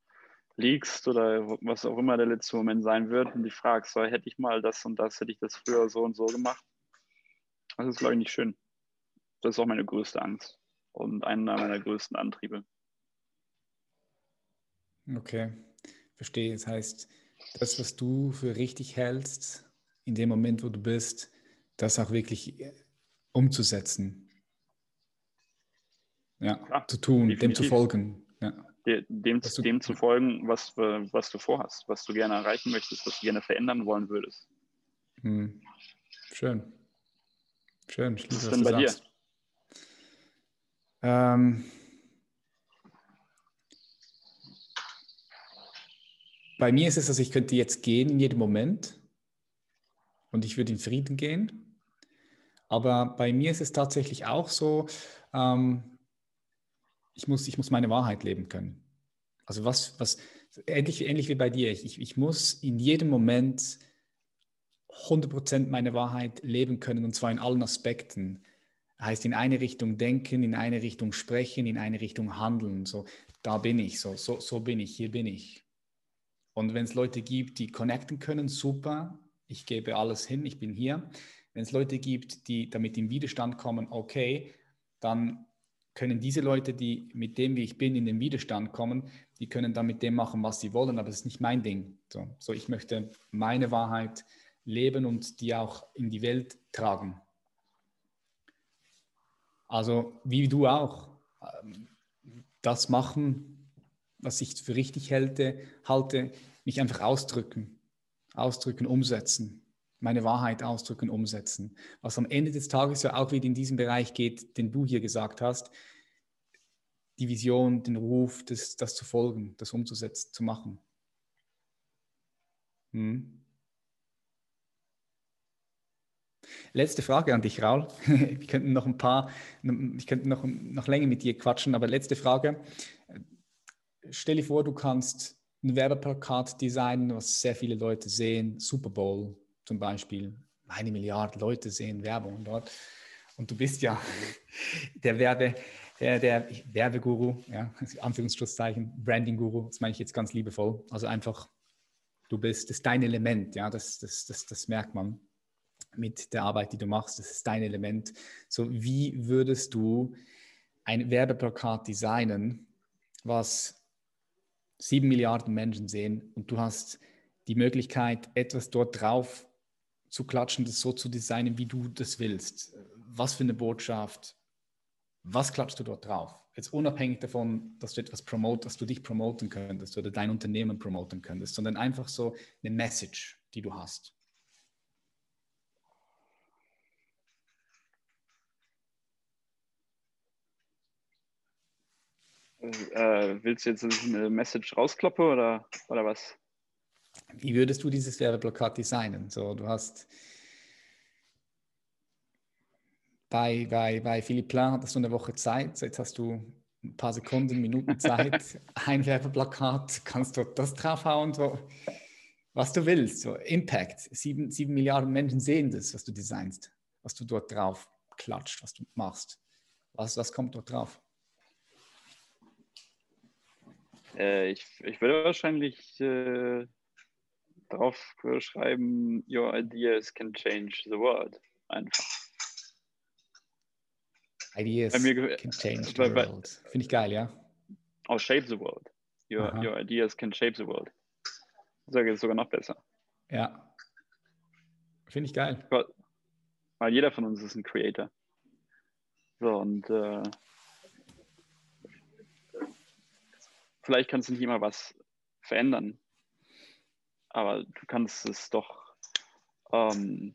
liegst oder was auch immer der letzte Moment sein wird und dich fragst, so, hätte ich mal das und das, hätte ich das früher so und so gemacht, das ist, glaube ich, nicht schön. Das ist auch meine größte Angst und einer meiner größten Antriebe. Okay, verstehe. Das heißt, das, was du für richtig hältst, in dem Moment, wo du bist, das auch wirklich äh, umzusetzen. Ja, Klar, zu tun, definitiv. dem zu folgen. Ja. Dem, du, dem zu folgen, was, was du vorhast, was du gerne erreichen möchtest, was du gerne verändern wollen würdest. Hm. Schön. Schön. was ist denn bei sagst. dir? Ähm, bei mir ist es, dass ich könnte jetzt gehen in jedem Moment und ich würde in Frieden gehen. Aber bei mir ist es tatsächlich auch so, ähm, ich, muss, ich muss meine Wahrheit leben können. Also was, was ähnlich, ähnlich wie bei dir, ich, ich muss in jedem Moment 100% meine Wahrheit leben können und zwar in allen Aspekten. Heißt in eine Richtung denken, in eine Richtung sprechen, in eine Richtung handeln. So, da bin ich, so, so, so bin ich, hier bin ich. Und wenn es Leute gibt, die connecten können, super, ich gebe alles hin, ich bin hier. Wenn es Leute gibt, die damit in Widerstand kommen, okay, dann können diese Leute, die mit dem, wie ich bin, in den Widerstand kommen, die können dann mit dem machen, was sie wollen, aber es ist nicht mein Ding. So, so ich möchte meine Wahrheit leben und die auch in die Welt tragen. Also wie du auch, ähm, das machen, was ich für richtig halte, halte, mich einfach ausdrücken, ausdrücken, umsetzen, meine Wahrheit ausdrücken, umsetzen. Was am Ende des Tages ja auch wieder in diesem Bereich geht, den du hier gesagt hast, die Vision, den Ruf, das, das zu folgen, das umzusetzen, zu machen. Hm. Letzte Frage an dich, Raul. *laughs* Wir könnten noch ein paar, ich könnte noch, noch länger mit dir quatschen, aber letzte Frage. Stell dir vor, du kannst ein Werbeplakat designen, was sehr viele Leute sehen, Super Bowl zum Beispiel. Eine Milliarde Leute sehen Werbung dort. Und du bist ja *laughs* der Werbe, der, der Werbeguru, ja, Anführungszeichen, Branding-Guru, das meine ich jetzt ganz liebevoll. Also einfach, du bist, das ist dein Element, ja, das, das, das, das merkt man mit der Arbeit, die du machst. Das ist dein Element. So, wie würdest du ein Werbeplakat designen, was sieben Milliarden Menschen sehen und du hast die Möglichkeit, etwas dort drauf zu klatschen, das so zu designen, wie du das willst. Was für eine Botschaft, was klatschst du dort drauf? Jetzt unabhängig davon, dass du etwas promote, dass du dich promoten könntest oder dein Unternehmen promoten könntest, sondern einfach so eine Message, die du hast. Äh, willst du jetzt eine Message rauskloppe oder, oder was? Wie würdest du dieses Werbeplakat designen? So, du hast bei, bei, bei Philipp Plan hattest du eine Woche Zeit, jetzt hast du ein paar Sekunden, Minuten Zeit, *laughs* ein Werbeplakat, kannst du das draufhauen, so, was du willst. So, Impact, sieben, sieben Milliarden Menschen sehen das, was du designst, was du dort drauf klatscht, was du machst. Was, was kommt dort drauf? Äh, ich, ich würde wahrscheinlich äh, drauf schreiben, Your ideas can change the world. Einfach. Ideas can change the world. Finde ich geil, ja. Oh, shape the world. Your, your ideas can shape the world. Das ist sogar noch besser. Ja. Finde ich geil. Weil jeder von uns ist ein Creator. So, und äh, vielleicht kannst du nicht immer was verändern. Aber du kannst es doch ähm,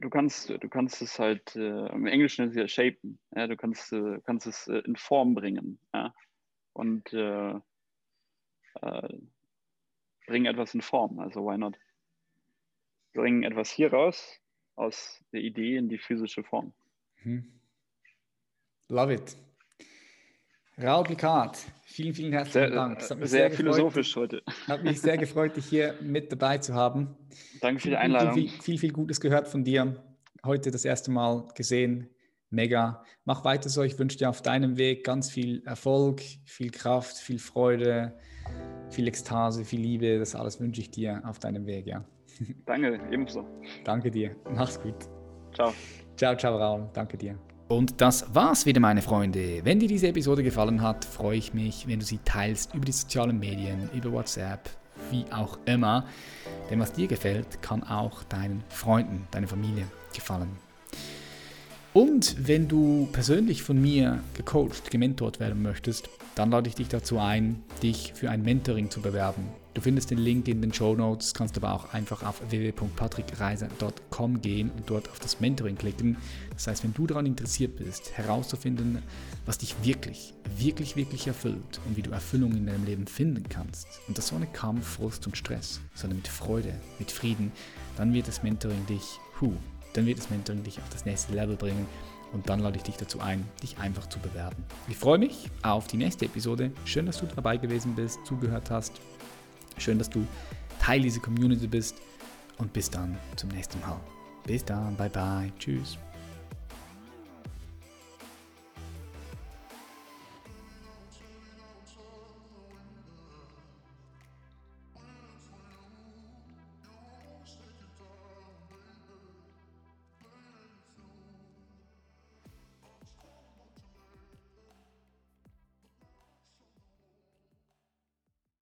du kannst, du kannst es halt, äh, im Englischen ist es ja shapen, ja, du kannst, äh, kannst es äh, in Form bringen, ja, und äh, äh, bring etwas in Form, also why not? Bring etwas hier raus, aus der Idee in die physische Form. Mhm. Love it. Raul Plikat, vielen, vielen herzlichen sehr, Dank. sehr, sehr philosophisch heute. Hat mich sehr gefreut, dich hier mit dabei zu haben. Danke für die Einladung. Viel, viel, viel, viel Gutes gehört von dir. Heute das erste Mal gesehen. Mega. Mach weiter so. Ich wünsche dir auf deinem Weg ganz viel Erfolg, viel Kraft, viel Freude, viel Ekstase, viel Liebe. Das alles wünsche ich dir auf deinem Weg, ja. Danke, ebenso. Danke dir. Mach's gut. Ciao. Ciao, ciao, Raul. Danke dir. Und das war's wieder, meine Freunde. Wenn dir diese Episode gefallen hat, freue ich mich, wenn du sie teilst über die sozialen Medien, über WhatsApp, wie auch immer. Denn was dir gefällt, kann auch deinen Freunden, deiner Familie gefallen. Und wenn du persönlich von mir gecoacht, gementort werden möchtest, dann lade ich dich dazu ein, dich für ein Mentoring zu bewerben. Du findest den Link in den Show Notes, kannst aber auch einfach auf www.patrickreiser.com gehen und dort auf das Mentoring klicken. Das heißt, wenn du daran interessiert bist, herauszufinden, was dich wirklich, wirklich, wirklich erfüllt und wie du Erfüllung in deinem Leben finden kannst, und das ohne Kampf, Frust und Stress, sondern mit Freude, mit Frieden, dann wird das Mentoring dich, hu, dann wird das Mentoring dich auf das nächste Level bringen und dann lade ich dich dazu ein, dich einfach zu bewerben. Ich freue mich auf die nächste Episode. Schön, dass du dabei gewesen bist, zugehört hast. Schön, dass du Teil dieser Community bist. Und bis dann zum nächsten Mal. Bis dann, bye bye, tschüss.